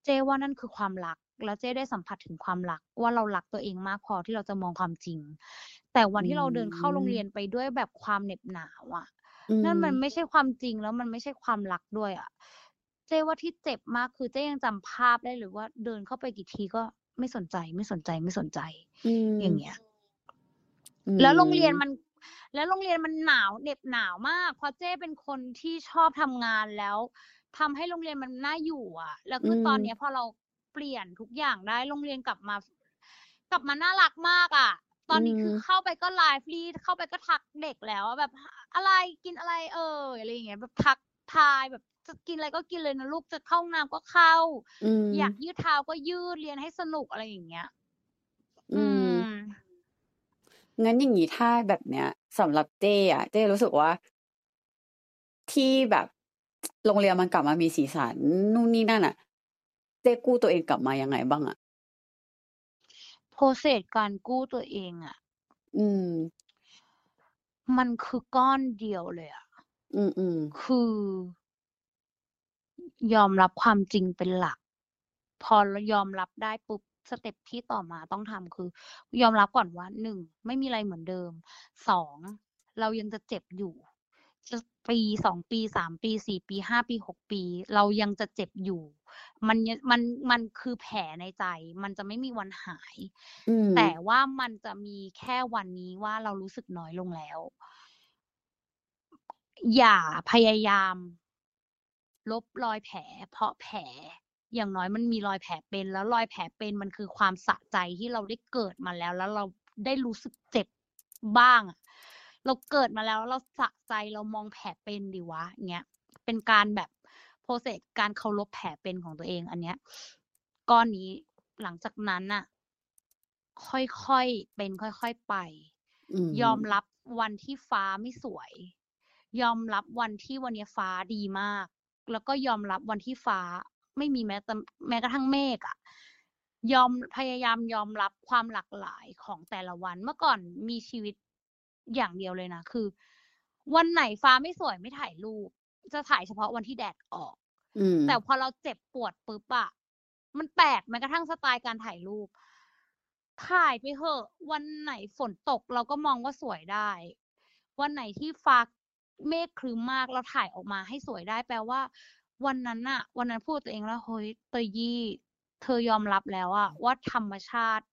เจ้ว่านั่นคือความรัก แล้วเจ้ได้สัมผัสถึงความรัก ว่าเรารักตัวเองมากพอที่เราจะมองความจริง แต่วัอืนที่เราเดินเข้าโรงเรียมนไปด้วยแบบความเหน็บหนาวอะอืนั่นมันมไม่ใช่ความจริงแล้วมันไม่ใช่ความรักด้วยอะ เจ้ว่าที่เจ็บมากคือเจ้ยังจำภาพได้เลยว่าเดินเข้าไปกี่ทีก็ไม่สนใจไม่สนใจไม่สนใจอือย่างมเงี้ยอืแล้วโรงเรียนมมัน แล้วโรงเรียนมันหนาวเหน็บหนาวมากเพราะเจ้เป็นคนที่ชอบทำงานแล้วทำให้โรงเรียนมันน่าอยู่อะแล้วอืคือตอนเนี้มยพอเราเปลี่ยนทุกอย่างได้โรงเรียนกลับมา กลับมาน่ารักมากอะตอือนนี้คือมเข้าไปก็ lively เข้าไปก็ทักเด็กแล้วว่าแบบอะไรกินอะไรเอ่ยอะไรอย่างเงี้ยแบบทักทายแบบ จะกินอะไรก็กินเลยนะลูกจะเข้าห้องน้ำก็เข้าอือยากมยืดเท้าก็ยืดเรียนให้สนุกอะไรอย่างเงี้ย อือืมมงั้นอย่างงี้ถ้าแบบเนี้ยสำหรับเจ้อะเจ้รู้สึกว่า ที่แบบโรงเรียนมันกลับมามีสีสันนู่นนี่นั่นน่ะเจ้กู้ตัวเองกลับมายังไงบ้างอะ? process การกู้ตัวเองอะอืม มันคือก้อนเดียวเลยอะอืมๆคือ ยอมรับความจริงเป็นหลัก พอเรายอมรับได้ปุ๊บสเต็ปที่ต่อมาต้องทำคือ ยอมรับก่อนว่า1ไม่มีอะไรเหมือนเดิม2เรายังจะเจ็บอยู่จะปี2ปี3ปี4ปี5ปี6ปี เรายังจะเจ็บอยู่ มันยังมันมันคือแผลในใจ มันจะไม่มีวันหายอืมแต่ว่ามันจะมีแค่วันนี้ว่าเรารู้สึกน้อยลงแล้ว อย่าพยายาม ลบรอยแผล เพราะแผล อย่างน้อยมันมีรอยแผลเป็น แล้วรอยแผลเป็นมันคือความสะใจที่เราได้เกิดมาแล้ว แล้วเราได้รู้สึกเจ็บบ้างอะเราเกิดมาแล้วเราสะใจเรามองแผลเป็นดิวะอย่างเงี้ยเป็นการแบบ process การเคารพแผลเป็นของตัวเองอันเนี้ยก้อนนี้หลังจากนั้นน่ะ ค่อยๆเป็นค่อยๆไปอืยอมมรับวันที่ฟ้าไม่สวย ยอมรับวันที่วันเนี้ยฟ้าดีมาก แล้วก็ยอมรับวันที่ฟ้า ไม่มีแม้แต่แม้กระทั่งเมฆอะยอมพยายามยอมรับความหลากหลายของแต่ละวัน เมื่อก่อนมีชีวิตอย่างเดียวเลยนะคือ วันไหนฟ้าไม่สวยไม่ถ่ายรูป จะถ่ายเฉพาะวันที่แดดออกอืมแต่พอเราเจ็บปวดปุ๊บอะมันแปลกแม้กระทั่งสไตล์การถ่ายรูป ถ่ายไปเหอะ วันไหนฝนตกเราก็มองว่าสวยได้ วันไหนที่ฟ้า เมฆครึ้มมากเราถ่ายออกมาให้สวยได้แปลว่า วันนั้นน่ะวันนั้นพูดกับตัวเองแล้วเฮ้ยเตยยี่ เธอยอมรับแล้วอะว่าธรรมชาติ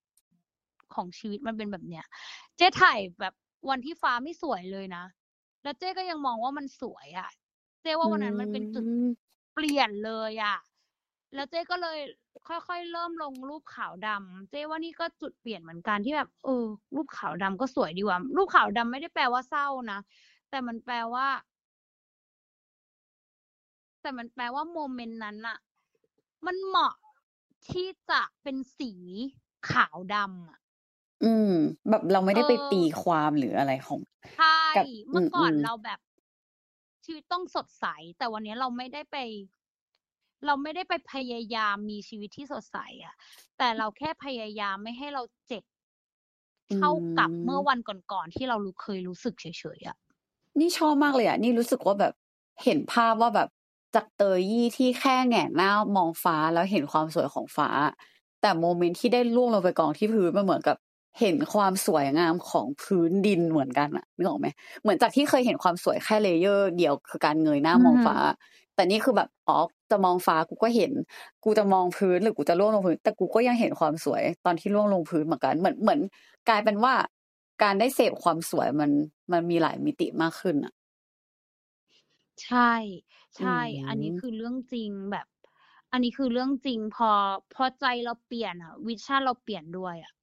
ของชีวิตมันเป็นแบบเนี้ย เจ๊ถ่ายแบบวันที่ฟ้าไม่สวยเลยนะ แล้วเจ๊ก็ยังมองว่ามันสวยอะเจ๊อืว่าวันนั้นมันเป็นจุดมเปลี่ยนเลยอะแล้วเจ๊ก็เลยค่อยๆ เริ่มลงรูปขาวดำเจ๊ว่านี่ก็จุดเปลี่ยนเหมือนกันที่แบบเออรูปขาวดำก็สวยดีว่ะรูปขาวดำไม่ได้แปลว่าเศร้านะ แต่มันแปลว่า แต่มันแปลว่าโมเมนต์นั้นอะมันเหมาะที่จะเป็นสีขาวดำอะอืม แบบเราไม่ได้ไปเออตีความหรืออะไรของใช่กับเมื่อก่อนอืมๆเราแบบ ชีวิตต้องสดใส แต่วันนี้เราไม่ได้ไป เราไม่ได้ไปพยายามมีชีวิตที่สดใสอะแต่เราแค่พยายามไม่ให้เราเจ็บเท่ากับเมื่อวันก่อนๆที่เรารู้เคยรู้สึกเฉยๆอะ นี่ชอบมากเลยอะนี่รู้สึกว่าแบบเห็นภาพว่าแบบจากเตยยี่ที่แค่แหงนหน้ามองฟ้าแล้วเห็นความสวยของฟ้า แต่โมเมนต์ที่ได้ล่วงลงไปกองที่พื้นมันเหมือนกับเห็นความสวยงามของพื้นดินเหมือนกันอะนึกออกไหมเหมือนจากที่เคยเห็นความสวยแค่ layer เดียวคือการเงยหน้ามองฟ้า แต่นี่คือแบบอ๋อจะมองฟ้ากูก็เห็น กูจะมองพื้นหรือกูจะร่วงลงพื้น แต่กูก็ยังเห็นความสวยตอนที่ร่วงลงพื้นเหมือนกัน เหมือนเหมือนกลายเป็นว่า การได้เสพความสวยมันมันมีหลายมิติมากขึ้นอะ ใช่ ใช่ อันนี้อืมคือเรื่องจริงแบบ อันนี้คือเรื่องจริงพอพอใจเราเปลี่ยนอะ vision เราเปลี่ยนด้วยอะ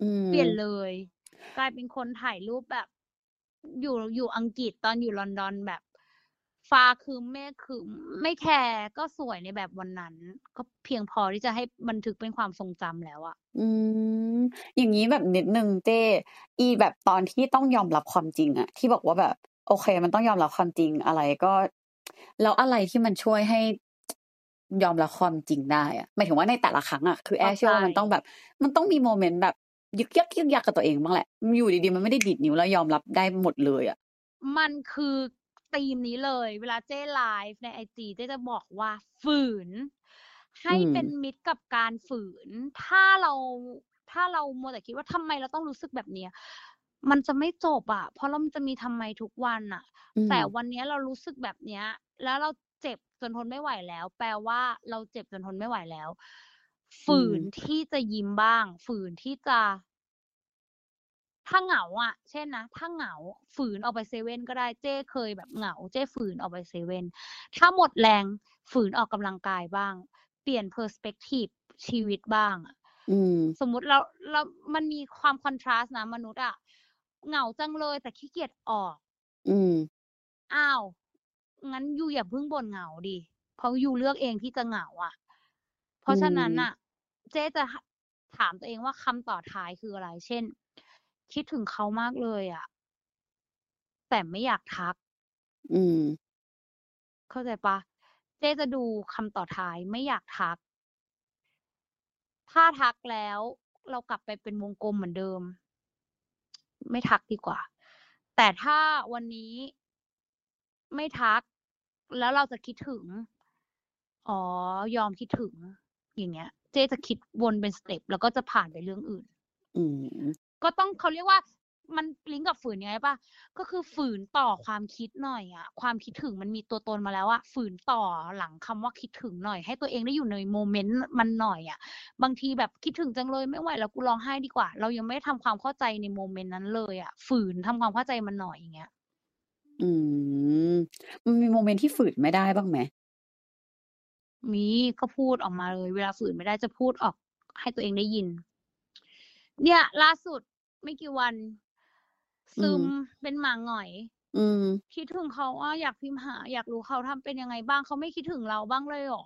อืมเปลี่ยนเลย กลายเป็นคนถ่ายรูปแบบ อยู่อยู่อังกฤษตอนอยู่ลอนดอนแบบ ฟ้าครึ้มเมฆครึ้มไม่แคร์ก็สวยในแบบวันนั้น ก็เพียงพอที่จะให้บันทึกเป็นความทรงจำแล้วอะอืมอย่างนี้แบบนิดนึงเจ้อีแบบตอนที่ต้องยอมรับความจริงอะที่บอกว่าแบบ โอเค มันต้องยอมรับความจริงอะไรก็ แล้วอะไรที่มันช่วยให้ยอมรับความจริงได้อะหมายถึงว่าในแต่ละครั้งอะคือแอร์เชื่อว่ามันต้องแบบ มันต้องมีโมเมนต์แบบยึกยักยึกยักกับตัวเองบ้างแหละ อยู่ดีๆ มันไม่ได้ดีดนิ้วแล้วยอมรับได้หมดเลยอะมันคือ ธีมนี้เลย เวลาเจ้ไลฟ์ในไอจีเจ้จะบอกว่าฝืน ให้เป็นมิตรกับการฝืน ถ้าเราถ้าเรามัวแต่คิดว่าทำไมเราต้องรู้สึกแบบเนี้ยมันจะไม่จบอะเพราะเรามันจะมีทำไมทุกวันอะอืมแต่วันเนี้ยเรารู้สึกแบบเนี้ย แล้วเราเจ็บจนทนไม่ไหวแล้ว แปลว่าเราเจ็บจนทนไม่ไหวแล้ว ฝืนที่จะยิ้มบ้าง ฝืนที่จะ ถ้าเหงาอะ เช่นนะ ถ้าเหงาฝืนออกไปเซเว่นก็ได้เจ้เคยแบบเหงา เจ้ฝืนออกไปเซเว่นถ้าหมดแรงฝืนออกกำลังกายบ้าง เปลี่ยนเพอร์สเปกทีฟชีวิตบ้างอะอืมสมมุติเราเรามันมีความคอนทราสต์นะมนุษย์อะเหงาจังเลยแต่ขี้เกียจออก อืมอ้าวงั้นยูอย่าเพิ่งบ่นเหงาดิเพราะยูเลือกเองที่จะเหงาอะ เพราะฉะนั้นอืมน่ะ เจ๊จะถามตัวเองว่าคำต่อท้ายคืออะไร เช่น คิดถึงเขามากเลยอะแต่ไม่อยากทัก อืม เข้าใจปะเจ๊จะดูคำต่อท้ายไม่อยากทัก ถ้าทักแล้ว เรากลับไปเป็นวงกลมเหมือนเดิม ไม่ทักดีกว่า แต่ถ้าวันนี้ไม่ทัก แล้วเราจะคิดถึง อ๋อ ยอมคิดถึง อย่างเงี้ย เจ๊จะคิดวนเป็นสเต็ปแล้วก็จะผ่านไปเรื่องอื่น อืม ก็ต้องเขาเรียกว่ามันลิงก์กับฝืนยังไงป่ะ ก็คือฝืนต่อความคิดหน่อยอะความคิดถึงมันมีตัวตนมาแล้วอะฝืนต่อหลังคำว่าคิดถึงหน่อย ให้ตัวเองได้อยู่ในโมเมนต์มันหน่อยอะบางทีแบบคิดถึงจังเลยไม่ไหวแล้วกูร้องไห้ดีกว่า เรายังไม่ได้ทำความเข้าใจในโมเมนต์นั้นเลยอะฝืนทำความเข้าใจมันหน่อยอย่างเงี้ย อืมมันมีโมเมนต์ที่ฝืนไม่ได้บ้างไหมมีก็พูดออกมาเลย เวลาฝืนไม่ได้จะพูดออกให้ตัวเองได้ยิน เนี่ยล่าสุด ไม่กี่วัน ซึมเป็นหมาหงอย อืม คิดถึงเขาอะอยากพิมพ์หา อยากรู้เขาทำเป็นยังไงบ้างเขาไม่คิดถึงเราบ้างเลยเหรอ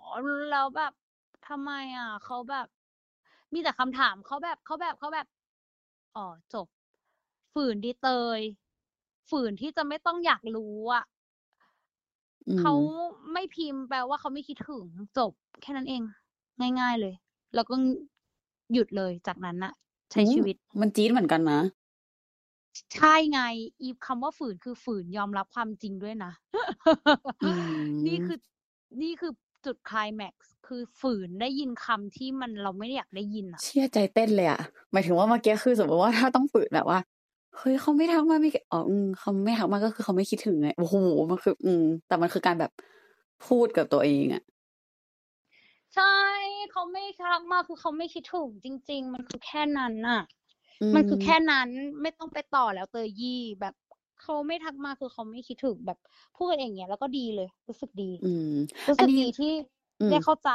แล้วแบบทำไมอะเขาแบบ มีแต่คำถามเขาแบบเขาแบบเขาแบบอ๋อจบ ฝืนดีเตย ฝืนที่จะไม่ต้องอยากรู้อะอืมเขาไม่พิมพ์แปลว่าเขาไม่คิดถึงจบ แค่นั้นเอง ง่าย ๆเลย แล้วก็หยุดเลยจากนั้นน่ะ ใช้ชีวิต มันจี๊ดเหมือนกันนะใช่ไง อีคำว่าฝืนคือฝืนยอมรับความจริงด้วยนะอืมนี่คือ นี่คือจุดไคลายแม็กซ์คือฝืนได้ยินคำที่มันเราไม่ได้อยากได้ยินอะเชื่อใจเต้นเลยอะหมายถึงว่าเมื่อกี้คือสมมติว่าถ้าต้องฝืนแบบว่าเฮ้ยเขาไม่ทักมาไม่อ๋ออืมเขาไม่ทักมาก็คือเขาไม่คิดถึงไงโอ้โหมันคือ อืม แต่มันคือการแบบพูดกับตัวเองอะ ใช่เขาไม่ทักมาคือเขาไม่คิดถึงจริง ๆ มันคือแค่นั้นน่ะ มันคือแค่นั้นไม่ต้องไปต่อแล้วเตยยี่แบบเขาไม่ทักมาคือเขาไม่คิดถึงแบบพูดกันอย่างเงี้ยแล้วก็ดีเลย รู้สึกดี อืมรู้อัสึนกนี้ดีที่อืมได้เข้าใจ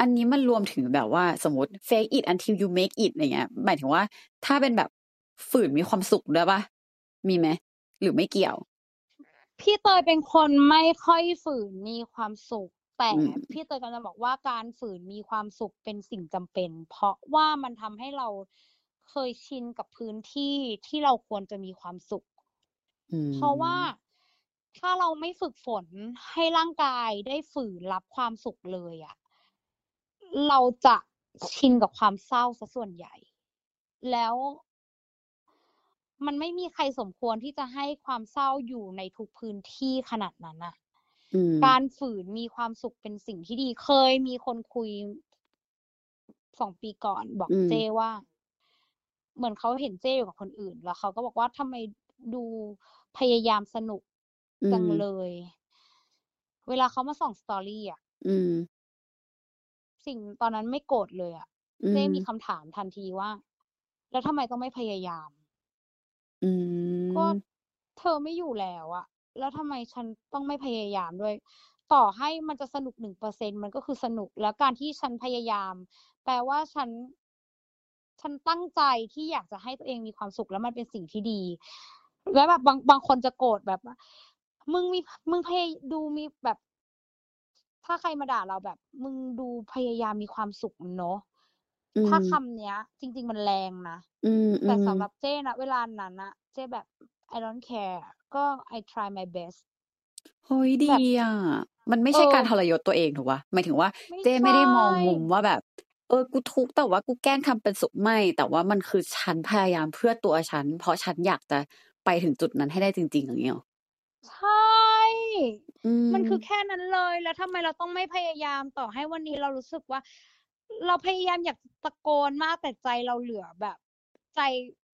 อันนี้มันรวมถึงแบบว่าสมมติ fake it until you make it อะไรเงี้ย หมายถึงว่า ถ้าเป็นแบบฝืนมีความสุขด้วยปะมีไหมหรือไม่เกี่ยว พี่เตยเป็นคนไม่ค่อยฝืนมีความสุข แต่อืมพี่เตยกำลังจะบอกว่าการฝืนมีความสุขเป็นสิ่งจำเป็น เพราะว่ามันทำให้เราเคยชินกับพื้นที่ที่เราควรจะมีความสุขอืมเพราะว่าถ้าเราไม่ฝึกฝนให้ร่างกายได้ฝืนรับความสุขเลยอะเราจะชินกับความเศร้าซะส่วนใหญ่ แล้วมันไม่มีใครสมควรที่จะให้ความเศร้าอยู่ในทุกพื้นที่ขนาดนั้นอะอืม การฝืนมีความสุขเป็นสิ่งที่ดี เคยมีคนคุยสองปีก่อนบอกอืมเจ้ว่า เหมือนเขาเห็นเจ้อยู่กับคนอื่น แล้วเขาก็บอกว่าทำไมดูพยายามสนุกอืจังมเลย เวลาเขามาส่องสตอรี่อะอืมสิ่งตอนนั้นไม่โกรธเลยอะอืเจ้มมีคำถามทันทีว่า แล้วทำไมต้องไม่พยายามอืก็มเธอไม่อยู่แล้วอะ แล้วทำไมฉันต้องไม่พยายามด้วย ต่อให้มันจะสนุกหนึ่งเปอร์เซ็นมันก็คือสนุกแล้วการที่ฉันพยายาม แปลว่าฉัน ฉันตั้งใจที่อยากจะให้ตัวเองมีความสุขแล้วมันเป็นสิ่งที่ดีแล้วแบบบางบางคนจะโกรธแบบว่ามึงมีมึงพยายดูมีแบบ ถ้าใครมาด่าเราแบบ มึงดูพยายามมีความสุขเนอะอืถ้ามคำเนี้ย จริง ๆ มันแรงนะอืมแต่อืมสำหรับเจ้นะเวลานั้นนะเจ้แบบ I don't care ก็ I try my best เฮ้ยดีแบบอะ มันไม่เอใช่อการทรยศตัวเองถูกปะหมายถึงว่าไม่เจ้ใช่ไม่ได้มองมุมว่าแบบ เออกูทุกข์แต่ว่ากูแกล้งทำเป็นสุขไม่ แต่ว่ามันคือฉันพยายามเพื่อตัวฉัน เพราะฉันอยากจะไปถึงจุดนั้นให้ได้จริง ๆ อย่างเงี้ยหรอใช่อืมมันคือแค่นั้นเลย แล้วทำไมเราต้องไม่พยายามต่อให้วันนี้เรารู้สึกว่า เราพยายามอยากตะโกนมากแต่ใจเราเหลือแบบ ใจ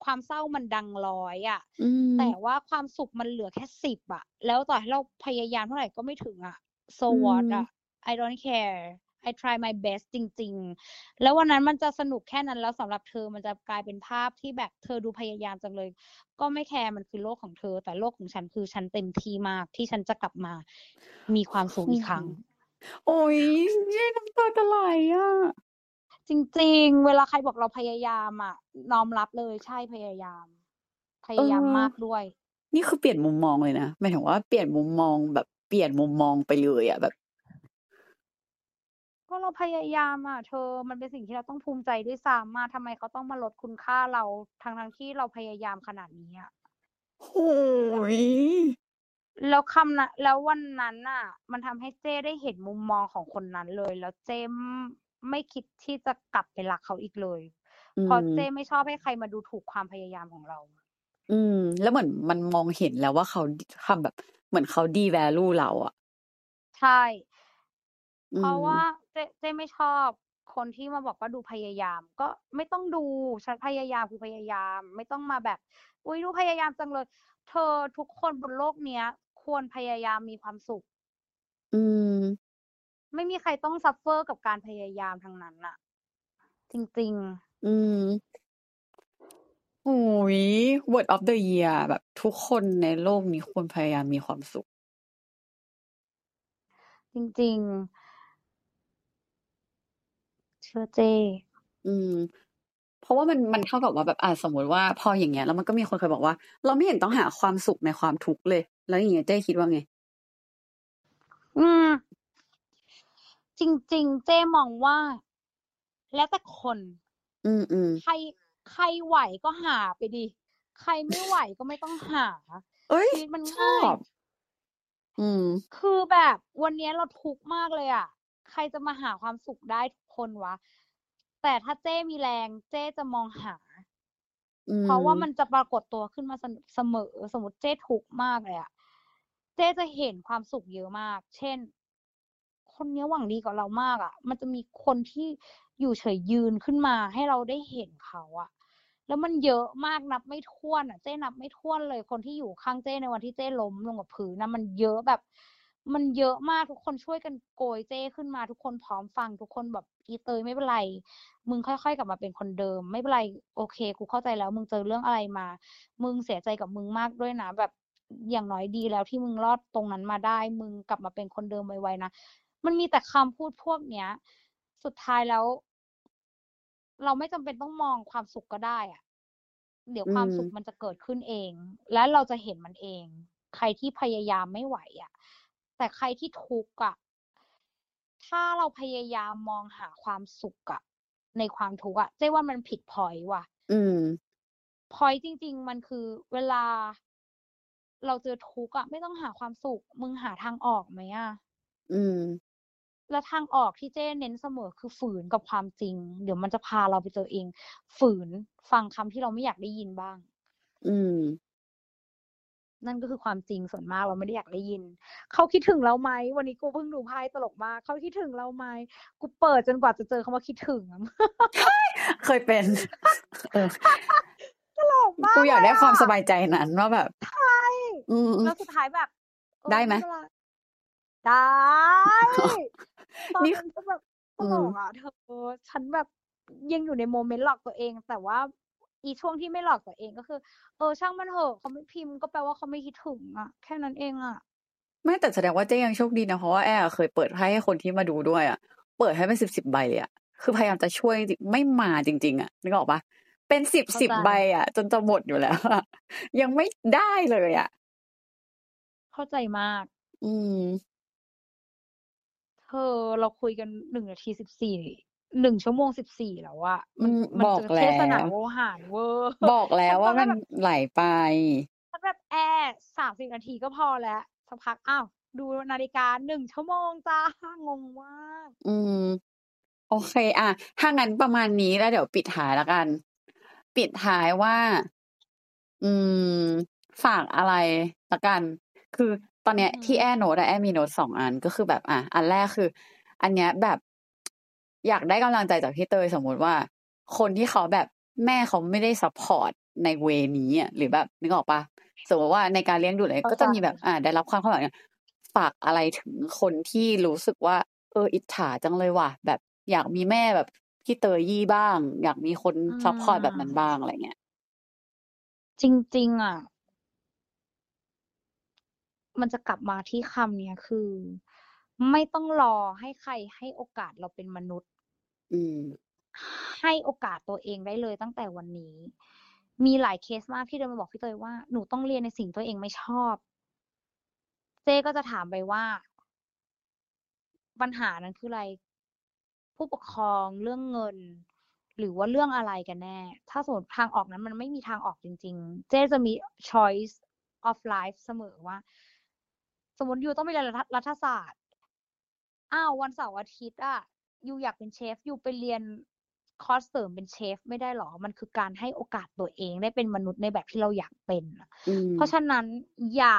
ความเศร้ามันดังร้อยอะอืมแต่ว่าความสุขมันเหลือแค่สิบอะแล้วต่อให้เราพยายามเท่าไหร่ก็ไม่ถึงอะ so อื what มอะ I don't care I try my best จริง ๆ แล้ววันนั้นมันจะสนุกแค่นั้นแล้วสำหรับเธอมันจะกลายเป็นภาพที่แบบเธอดูพยายามจังเลย ก็ไม่แคร์มันคือโลกของเธอ แต่โลกของฉันคือฉันเต็มที่มากที่ฉันจะกลับมา มีความสุขอีกครั้ง โอ้ยเย้น้ำตาจะไหลอะ จริง ๆ เวลาใครบอกเราพยายามอะน้อมรับเลยใช่พยายาม พยายามเออมากด้วย นี่คือเปลี่ยนมุมมองเลยนะหมายถึงว่าเปลี่ยนมุมมองแบบเปลี่ยนมุมมองไปเลยอะแบบก็เราพยายามอะเธอ มันเป็นสิ่งที่เราต้องภูมิใจด้วยซ้ำมาทำไมเขาต้องมาลดคุณค่าเราทั้งทั้งๆที่เราพยายามขนาดนี้อะโอ้ยแล้วคำนะแล้ววันนั้นน่ะ มันทำให้เจ้ได้เห็นมุมมองของคนนั้นเลย แล้วเจ้ ไม่คิดที่จะกลับไปรักเขาอีกเลยอืเพราะมเจ้ไม่ชอบให้ใครมาดูถูกความพยายามของเรา อืม แล้วเหมือนมันมองเห็นแล้วว่าเขาทำแบบ เหมือนเขาดีแวลูเราอะใช่อืเพราะมว่าเจ๊เจ๊ไม่ชอบคนที่มาบอกว่าดูพยายาม ก็ไม่ต้องดูฉันพยายามคือพยายาม ไม่ต้องมาแบบ อุ้ยดูพยายามจังเลย เธอทุกคนบนโลกเนี้ย ควรพยายามมีความสุข อืม ไม่มีใครต้อง suffer กับการพยายามทั้งนั้นน่ะจริงอืมโอ้ย word of the year แบบทุกคนในโลกนี้ควรพยายามมีความสุขๆจริง ๆ เชื่อเจ อืม เพราะว่ามันมันเท่ากับว่าแบบอ่าสมมติว่าพออย่างเงี้ยแล้วมันก็มีคนเคยบอกว่า เราไม่เห็นต้องหาความสุขในความทุกข์เลย แล้วอย่างเงี้ยเจ๊คิดว่าไง อืม จริง ๆ เจ้มองว่า แล้วแต่คน อืมอืมใครใครไหวก็หาไปดิ ใครไม่ไหวก็ไม่ต้องหาเอ้ยชีวิตมันชง่าอยบอืม คือแบบวันนี้เราทุกข์มากเลยอะ ใครจะมาหาความสุขได้ทุกคนวะ แต่ถ้าเจ้มีแรงเจ้จะมองหา อืมเพราะว่ามันจะปรากฏตัวขึ้นมาเสเสมอ สมมติเจ้ทุกข์มากเลยอะเจ้จะเห็นความสุขเยอะมาก เช่น คนเนี้ยหวังดีกับเรามากอะมันจะมีคนที่อยู่เฉยยืนขึ้นมาให้เราได้เห็นเขาอะแล้วมันเยอะมากนับไม่ถ้วนอะเจ้นับไม่ถ้วนเลย คนที่อยู่ข้างเจ้ในวันที่เจ้ล้มลงกับพื้นนะมันเยอะแบบ มันเยอะมากทุกคนช่วยกันโกยเจ้ขึ้นมาทุกคนพร้อมฟังทุกคนแบบอีเตยไม่เป็นไร มึงค่อยๆกลับมาเป็นคนเดิม ไม่เป็นไรโอเค กูเข้าใจแล้ว มึงเจอเรื่องอะไรมา มึงเสียใจกับมึงมากด้วยนะแบบอย่างน้อยดีแล้วที่มึงรอดตรงนั้นมาได้ มึงกลับมาเป็นคนเดิมไวๆนะ มันมีแต่คำพูดพวกเนี้ย สุดท้ายแล้ว เราไม่จำเป็นต้องมองความสุขก็ได้อะเดี๋ยวความอืมสุขมันจะเกิดขึ้นเอง และเราจะเห็นมันเอง ใครที่พยายามไม่ไหวอะแต่ใครที่ทุกข์อะถ้าเราพยายามมองหาความสุขอะในความทุกข์อะเจ๊ว่ามันผิดพ็อยนต์ว่ะ อืมพ็อยนต์จริง ๆ มันคือเวลา เราเจอทุกข์อะไม่ต้องหาความสุข มึงหาทางออกไหมอะ?อืม แล้วทางออกที่เจ๊เน้นเสมอคือฝืนกับความจริง เดี๋ยวมันจะพาเราไปเจอเอง ฝืนฟังคำที่เราไม่อยากได้ยินบ้าง อืม นั่นก็คือความจริงส่วนมากเราไม่ได้อยากได้ยิน"เขาคิดถึงเราไหม?"วันนี้กูเพิ่งดูไพ่ตลกมาก"เขาคิดถึงเราไหม?"กูเปิดจนกว่าจะเจอคำว่าคิดถึงอะเคยเป็นเออตลกมากูกอยากเลได้ยความอะสบายใจนั้นว่าแบบใช่อืมแล้วสุดท้ายแบบเออได้ไหม?ไม่เป็นไรได้ ตอนนี่ นั้นก็แบบตอืลม กอะเธอ ฉันแบบยังอยู่ในโมเมนต์หลอกตัวเอง แต่ว่าอีช่วงที่ไม่หลอกตัวเองก็คือ เออ ช่างมันเถอะเขาไม่พิมพ์ก็แปลว่าเขาไม่คิดถึงอะแค่นั้นเองอะ ไม่แต่แสดงว่าเจ๊ยังโชคดีนะ เพราะว่าแอ้อะเคยเปิดไพ่ให้คนที่มาดูด้วยอะเปิดให้เป็น10ๆใบเลยอะคือพยายามจะช่วยจริงๆไม่มาจริง ๆอะนึกออกเปล่า?เป็นเข้า10ใจๆใบอะจนจะหมดอยู่แล้วอะยังไม่ได้เลยอะเข้าใจมาก อืมเธอเราคุยกัน1นาที14 1ชั่วโมง14แล้วอะอืมันมมันบอกจะแลเทศนา้วโวหารเวอร์บอกแล้ฉัวนตอว่านแรมักนแบบไหลไปฉันแบบ"แอร์30นาทีก็พอแล้ว"สักพักอ้าวดูนาฬิกา1ชั่วโมงจ้ะงงมากอืม โอเคอะถ้างั้นประมาณนี้แล้วเดี๋ยวปิดท้ายแล้วกัน ปิดท้ายว่า อืม ฝากอะไรแล้วกัน คือ ตอนเนี้ยอือฮึที่แอ้โน้ตอะแอ้มีโน้ต2อันก็คือแบบอะอันแรกคือ อันเนี้ยแบบอยากได้กำลังใจจากพี่เตยสมมุติว่า คนที่เขาแบบแม่เขาไม่ได้ support ใน way นี้อะหรือแบบนึกออกเปล่า?สมมุติว่าในการเลี้ยงดูไรเข้าก็ใจจะมีแบบอ่าได้รับความคาดหวังเงี้ยฝากอะไรถึงคนที่รู้สึกว่า เอออิจฉาจังเลยว่ะแบบ อยากมีแม่แบบพี่เตยยี่บ้าง อยากมีคนอืซัปพอร์ตแบบนั้นมบ้างอะไรเงี้ยจริง ๆอะ มันจะกลับมาที่คำเนี้ยคือ ไม่ต้องรอให้ใครให้โอกาสเราเป็นมนุษย์ อืม ให้โอกาสตัวเองได้เลยตั้งแต่วันนี้ มีหลายเคสมากที่เดินมาบอกพี่เตยว่า"หนูต้องเรียนในสิ่งตัวเองไม่ชอบ"เจ๊ก็จะถามไปว่า ปัญหานั้นคืออะไร ผู้ปกครองเรื่องเงิน หรือว่าเรื่องอะไรกันแน่ ถ้าสมมติทางออกนั้นมันไม่มีทางออกจริง ๆ เจ๊จะมี choice of life เสมอว่า สมมุติยูต้องไปเรียนรัฐรัฐศาสตร์ อ้าววันเสาร์อาทิตย์อะยูอยากเป็นเชฟยูไปเรียนคอร์สเสริมเป็นเชฟไม่ได้เหรอ?มันคือการให้โอกาสตัวเองได้เป็นมนุษย์ในแบบที่เราอยากเป็นอะอืมเพราะฉะนั้นอย่า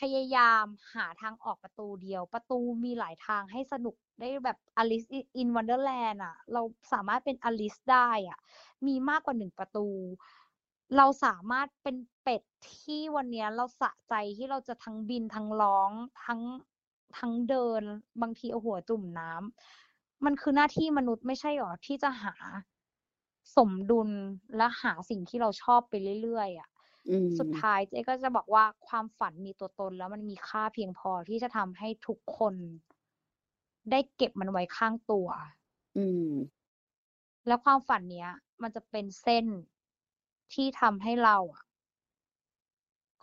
พยายามหาทางออกประตูเดียว ประตูมีหลายทางให้สนุกได้แบบ Alice i in Wonderland อะเราสามารถเป็น Alice ได้อะมีมากกว่า1ประตู เราสามารถเป็นเป็ดที่วันเนี้ยเราสะใจที่เราจะทั้งบินทั้งร้องทั้งทั้งเดินบางทีเอาหัวจุ่มน้ำมันคือหน้าที่มนุษย์ไม่ใช่เหรอ?ที่จะหาสมดุลและหาสิ่งที่เราชอบไปเรื่อยๆอะอืมสุดท้ายเจ๊ก็จะบอกว่าความฝันมีตัวตนแล้วมันมีค่าเพียงพอที่จะทำให้ทุกคน ได้เก็บมันไว้ข้างตัว อืม แล้วความฝันเนี้ย มันจะเป็นเส้น ที่ทำให้เราอะ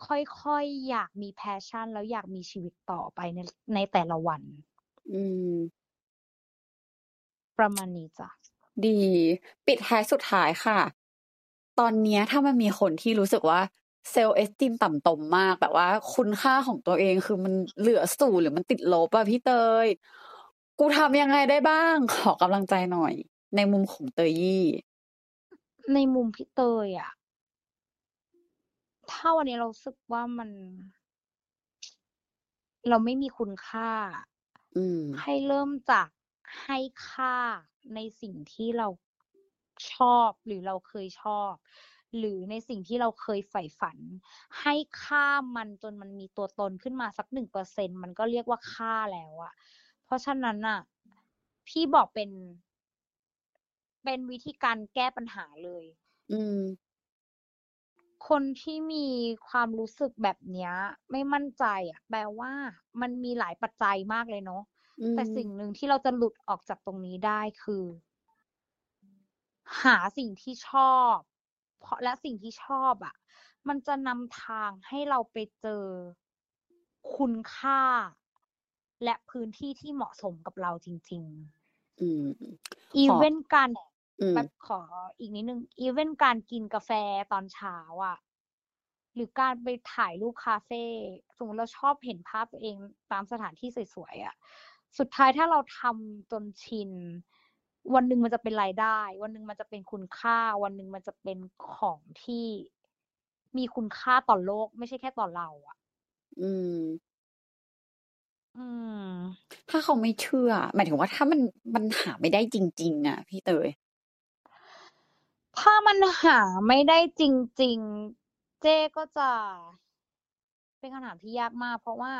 ค่อยๆ อยากมี passion แล้วอยากมีชีวิตต่อไปในในแต่ละวัน อืม ประมาณนี้จ้ะ ดี ปิดท้ายสุดท้ายค่ะ ตอนเนี้ยถ้ามันมีคนที่รู้สึกว่า self esteem ต่ำตมมาก แบบว่าคุณค่าของตัวเองคือมันเหลือ0หรือมันติดลบอะพี่เตย กูทำยังไงได้บ้าง?ขอกำลังใจหน่อย ในมุมของเตยยี่ ในมุมพี่เตยอะ ถ้าวันนี้เรารู้สึกว่ามัน เราไม่มีคุณค่า อืม ให้เริ่มจากให้ค่าในสิ่งที่เราชอบหรือเราเคยชอบ หรือในสิ่งที่เราเคยใฝ่ฝัน ให้ค่ามันจนมันมีตัวตนขึ้นมาสัก1%มันก็เรียกว่าค่าแล้วอะเพราะฉะนั้นน่ะพี่บอกเป็น เป็นวิธีการแก้ปัญหาเลย อืม คนที่มีความรู้สึกแบบเนี้ย ไม่มั่นใจอะแปลว่ามันมีหลายปัจจัยมากเลยเนาะอืมแต่สิ่งหนึ่งที่เราจะหลุดออกจากตรงนี้ได้คือ หาสิ่งที่ชอบ เพราะและสิ่งที่ชอบอะมันจะนำทางให้เราไปเจอคุณค่า และพื้นที่ที่เหมาะสมกับเราจริงอืมๆอีเวนต์การอืม แบบขออีกนิดนึงอีเวนต์การกินกาแฟตอนเช้าอะ หรือการไปถ่ายรูปคาเฟ่สมมติเราชอบเห็นภาพตัวเองตามสถานที่สวยๆอะ สุดท้ายถ้าเราทำจนชิน วันหนึ่งมันจะเป็นรายได้ วันหนึ่งมันจะเป็นคุณค่า วันหนึ่งมันจะเป็นของที่มีคุณค่าต่อโลก ไม่ใช่แค่ต่อเรา อะ อืม อืม ถ้าเขาไม่เชื่อ หมายถึงว่าถ้ามันมันหาไม่ได้จริง ๆ อะ พี่เตย ถ้ามันหาไม่ได้จริง ๆ เจ๊ก็จะ เป็นคำถามที่ยากมาก เพราะว่า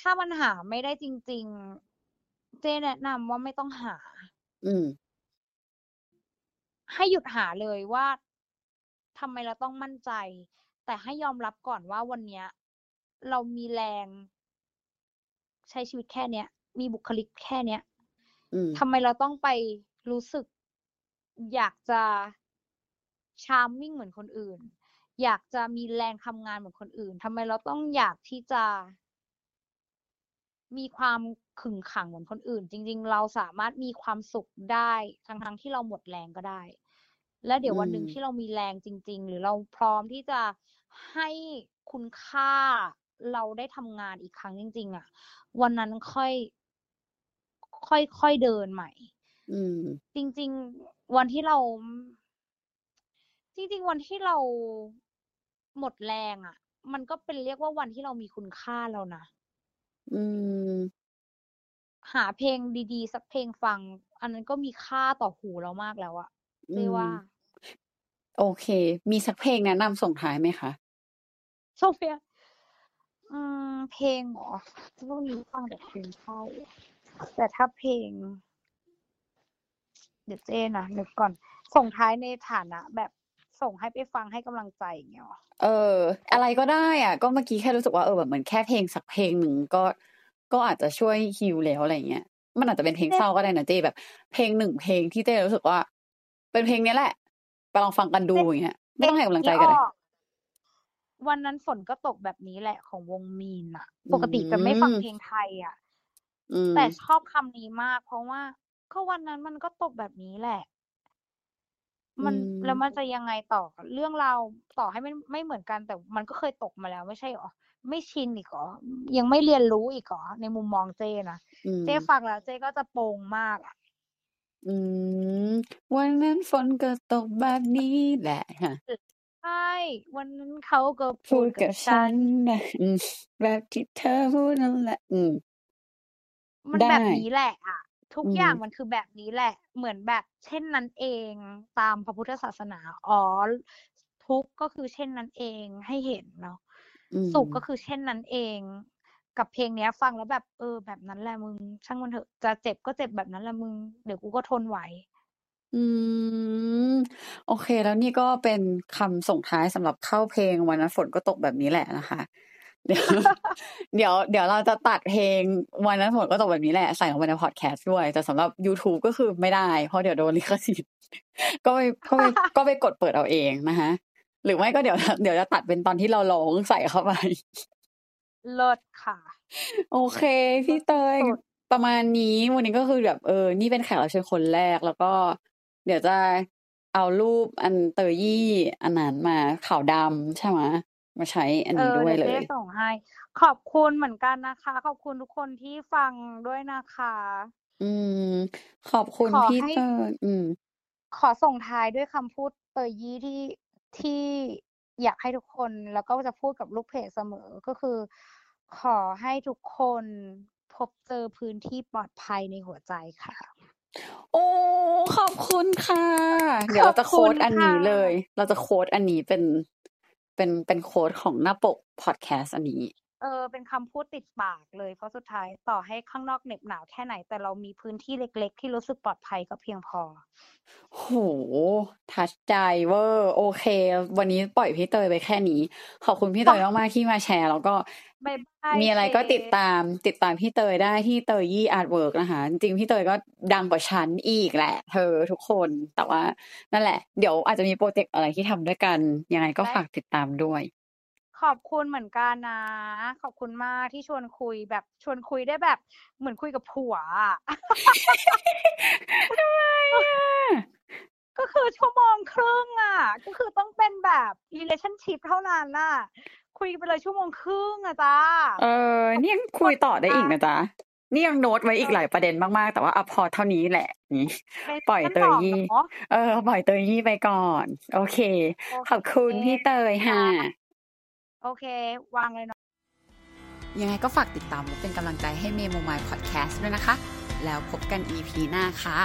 ถ้ามันหาไม่ได้จริง ๆ เจ๊แนะนำว่าไม่ต้องหา อืม ให้หยุดหาเลยว่าทำไมเราต้องมั่นใจ แต่ให้ยอมรับก่อนว่าวันเนี้ย เรามีแรง ใช้ชีวิตแค่เนี้ย มีบุคลิกแค่เนี้ยอืม ทำไมเราต้องไป รู้สึก อยากจะชาร์มมิ่งเหมือนคนอื่น อยากจะมีแรงทำงานเหมือนคนอื่นทำไมเราต้องอยากที่จะ มีความขึงขังเหมือนคนอื่น จริง ๆ เราสามารถมีความสุขได้ทั้งๆที่เราหมดแรงก็ได้ และเดี๋ยววันหนึ่งอืมที่เรามีแรงจริง ๆ หรือเราพร้อมที่จะให้คุณค่าเราได้ทำงานอีกครั้งจริง ๆอะ วันนั้นค่อย ค่อยค่อยเดินใหม่ อืม จริง ๆ วันที่เรา จริง ๆ วันที่เราหมดแรงอะ มันก็เป็นเรียกว่าวันที่เรามีคุณค่าแล้วนะ อืม หาเพลงดีๆ สักเพลงฟัง อันนั้นก็มีค่าต่อหูเรามากแล้วอะอืเจ๊ว่ามโอเค มีสักเพลงแนะนำส่งท้ายไหมคะโซเฟียอืมเพลงเหรอช่วงนี้ฟังแต่เพลงเศร้าแต่ถ้าเพลง เดี๋ยวเจ๊นะนึกก่อน ส่งท้ายในฐานะ แบบส่งให้ไปฟังให้กำลังใจอย่างเงี้ยหรอเออ อะไรก็ได้อะ ก็เมื่อกี้แค่รู้สึกว่าเออแบบเหมือนแค่เพลงสักเพลงหนึ่งก็ก็อาจจะช่วยฮิวแล้วอะไรเงี้ยมันอาจจะเป็นเพลงเศร้าก็ได้นะเต้แบบ เพลงหนึ่งเพลงที่เต้รู้สึกว่า เป็นเพลงเนี้ยแหละไปลองฟังกันดูอย่างเงี้ยไม่ต้องให้กำลังใจกันเลยนึออวันนั้นฝนก็ตกแบบนี้แหละของวงมีนอะปกติจะไม่ฟังอืมเพลงไทยอะอืมแต่ชอบคำนี้มาก เพราะว่า ก็วันนั้นมันก็ตกแบบนี้แหละมันอืมแล้วมันจะยังไงต่อ เรื่องเราวต่อให้ไม่ไม่เหมือนกัน แต่มันก็เคยตกมาแล้วไม่ใช่หรอ ไม่ชินอีกเหรอ ยังไม่เรียนรู้อีกเหรอ ในมุมมองเจ้นะ อืมเจ้ฟังแล้วเจ้ก็จะโปร่งมากอะ อืม วันนั้นฝนก็ตกแบบนี้แหละฮะใช่ วันนั้นเขาก็พูพูดดกักับบฉัฉัน นนะ อืม แบบที่เธอพูดนั่นแหละ อืม มันได้แบบนี้แหละอะ ทุกอืมอย่างมันคือแบบนี้แหละ เหมือนแบบเช่นนั้นเองตามพระพุทธศาสนาอ๋อทุกข์ก็คือเช่นนั้นเองให้เห็นเนาะอืมสุขก็คือเช่นนั้นเอง กับเพลงเนี้ย ฟังแล้วแบบเออ แบบนั้นแหละมึง ช่างมันเถอะจะเจ็บก็เจ็บแบบนั้นแหละมึงเดี๋ยวกูก็ทนไหวอืม โอเค แล้วนี่ก็เป็นคำส่งท้ายสำหรับเข้าเพลงวันนั้นฝนก็ตกแบบนี้แหละนะคะ เดี๋ยวเดี๋ยวเดี๋ยวเราจะตัดเพลงวันนั้นฝนก็ตกแบบนี้แหละใส่ลงไปในพอดแคสต์ด้วย แต่สำหรับ YouTube ก็คือไม่ได้ เพราะเดี๋ยวโดนลิขสิทธิ์ก็ไปก็ไปก็ไปกดเปิดเอาเองนะคะหรือไม่ก็เดี๋ยว เดี๋ยวจะตัดเป็นตอนที่เราร้องใส่เข้าไปเลิศค่ะ โอเค พี่เตยสุดประมาณนี้วันนี้ก็คือแบบเออ นี่เป็นแขกรับเชิญคนแรกแล้วก็ เดี๋ยวจะเอารูปอันเตยยี่อันนั้นมาขาวดำใช่ไหม มาใช้อันเอนี้อด้วยเดี๋ยวเลเจ๊ยส่งให้ ขอบคุณเหมือนกันนะคะ ขอบคุณทุกคนที่ฟังด้วยนะคะ อืม ขอบคุณขอพี่ให้ เตยอืม ขอส่งท้ายด้วยคำพูดเตยยี่ที่ที่อยากให้ทุกคนแล้วก็จะพูดกับลูกเพจเสมอก็คือ ขอให้ทุกคนพบเจอพื้นที่ปลอดภัยในหัวใจค่ะ โอ้ ขอบคุณค่ะ เดี๋ยวเราจะขอบโค้คุดณอันนี้ค่ะเลย เราจะโค้ดอันนี้เป็น เป็นเป็นโค้ดของหน้าปกพอดแคสต์อันนี้ เออเป็นคำพูดติดปากเลยเพราะสุดท้ายต่อให้ข้างนอกเหน็บหนาวแค่ไหน แต่เรามีพื้นที่เล็ก ๆ ที่รู้สึกปลอดภัยก็เพียงพอ โห touch ใจเวอร์โอเค วันนี้ปล่อยพี่เตยไปแค่นี้ ขอบคุณพี่เตยมากๆที่มาแชร์ แล้วก็บ๊ายบายมีอะไรก็เคติดตาม ติดตามพี่เตยได้ที่เตยยี่อาร์ตเวิร์กนะคะ จริงๆพี่เตยก็ดังกว่าฉันอีกแหละ เธอทุกคนแต่ว่านั่นแหละ เดี๋ยวอาจจะมีโปรเจกต์อะไรที่ทำด้วยกัน ยังไงก็ฝากติดตามด้วย ขอบคุณเหมือนกันนะ ขอบคุณมากที่ชวนคุยแบบชวนคุยได้แบบ เหมือนคุยกับผัวอะก็คือชั่วโมงครึ่งอะ ก็คือต้องเป็นแบบ relationship เท่านั้นน่ะ คุยไปเลยชั่วโมงครึ่งอะจ้าเออนี่ยังคุยต่อได้อีกนะจ๊ะนี่ยังโน้ตไว้อีกหลายประเด็นมากๆ แต่ว่าอะพอเท่านี้แหละนี่ไม่ปล่อยไม่เตยบอกยี่เนอะเออ ปล่อยเตยยี่ไปก่อน โอเคโอเคขอบคุณพี่เตยค่ะ โอเค วางเลยเนาะยังไงก็ฝากติดตามและเป็นกำลังใจให้เมโมมายพอดแคสต์ด้วยนะคะ แล้วพบกัน EP หน้าค่ะ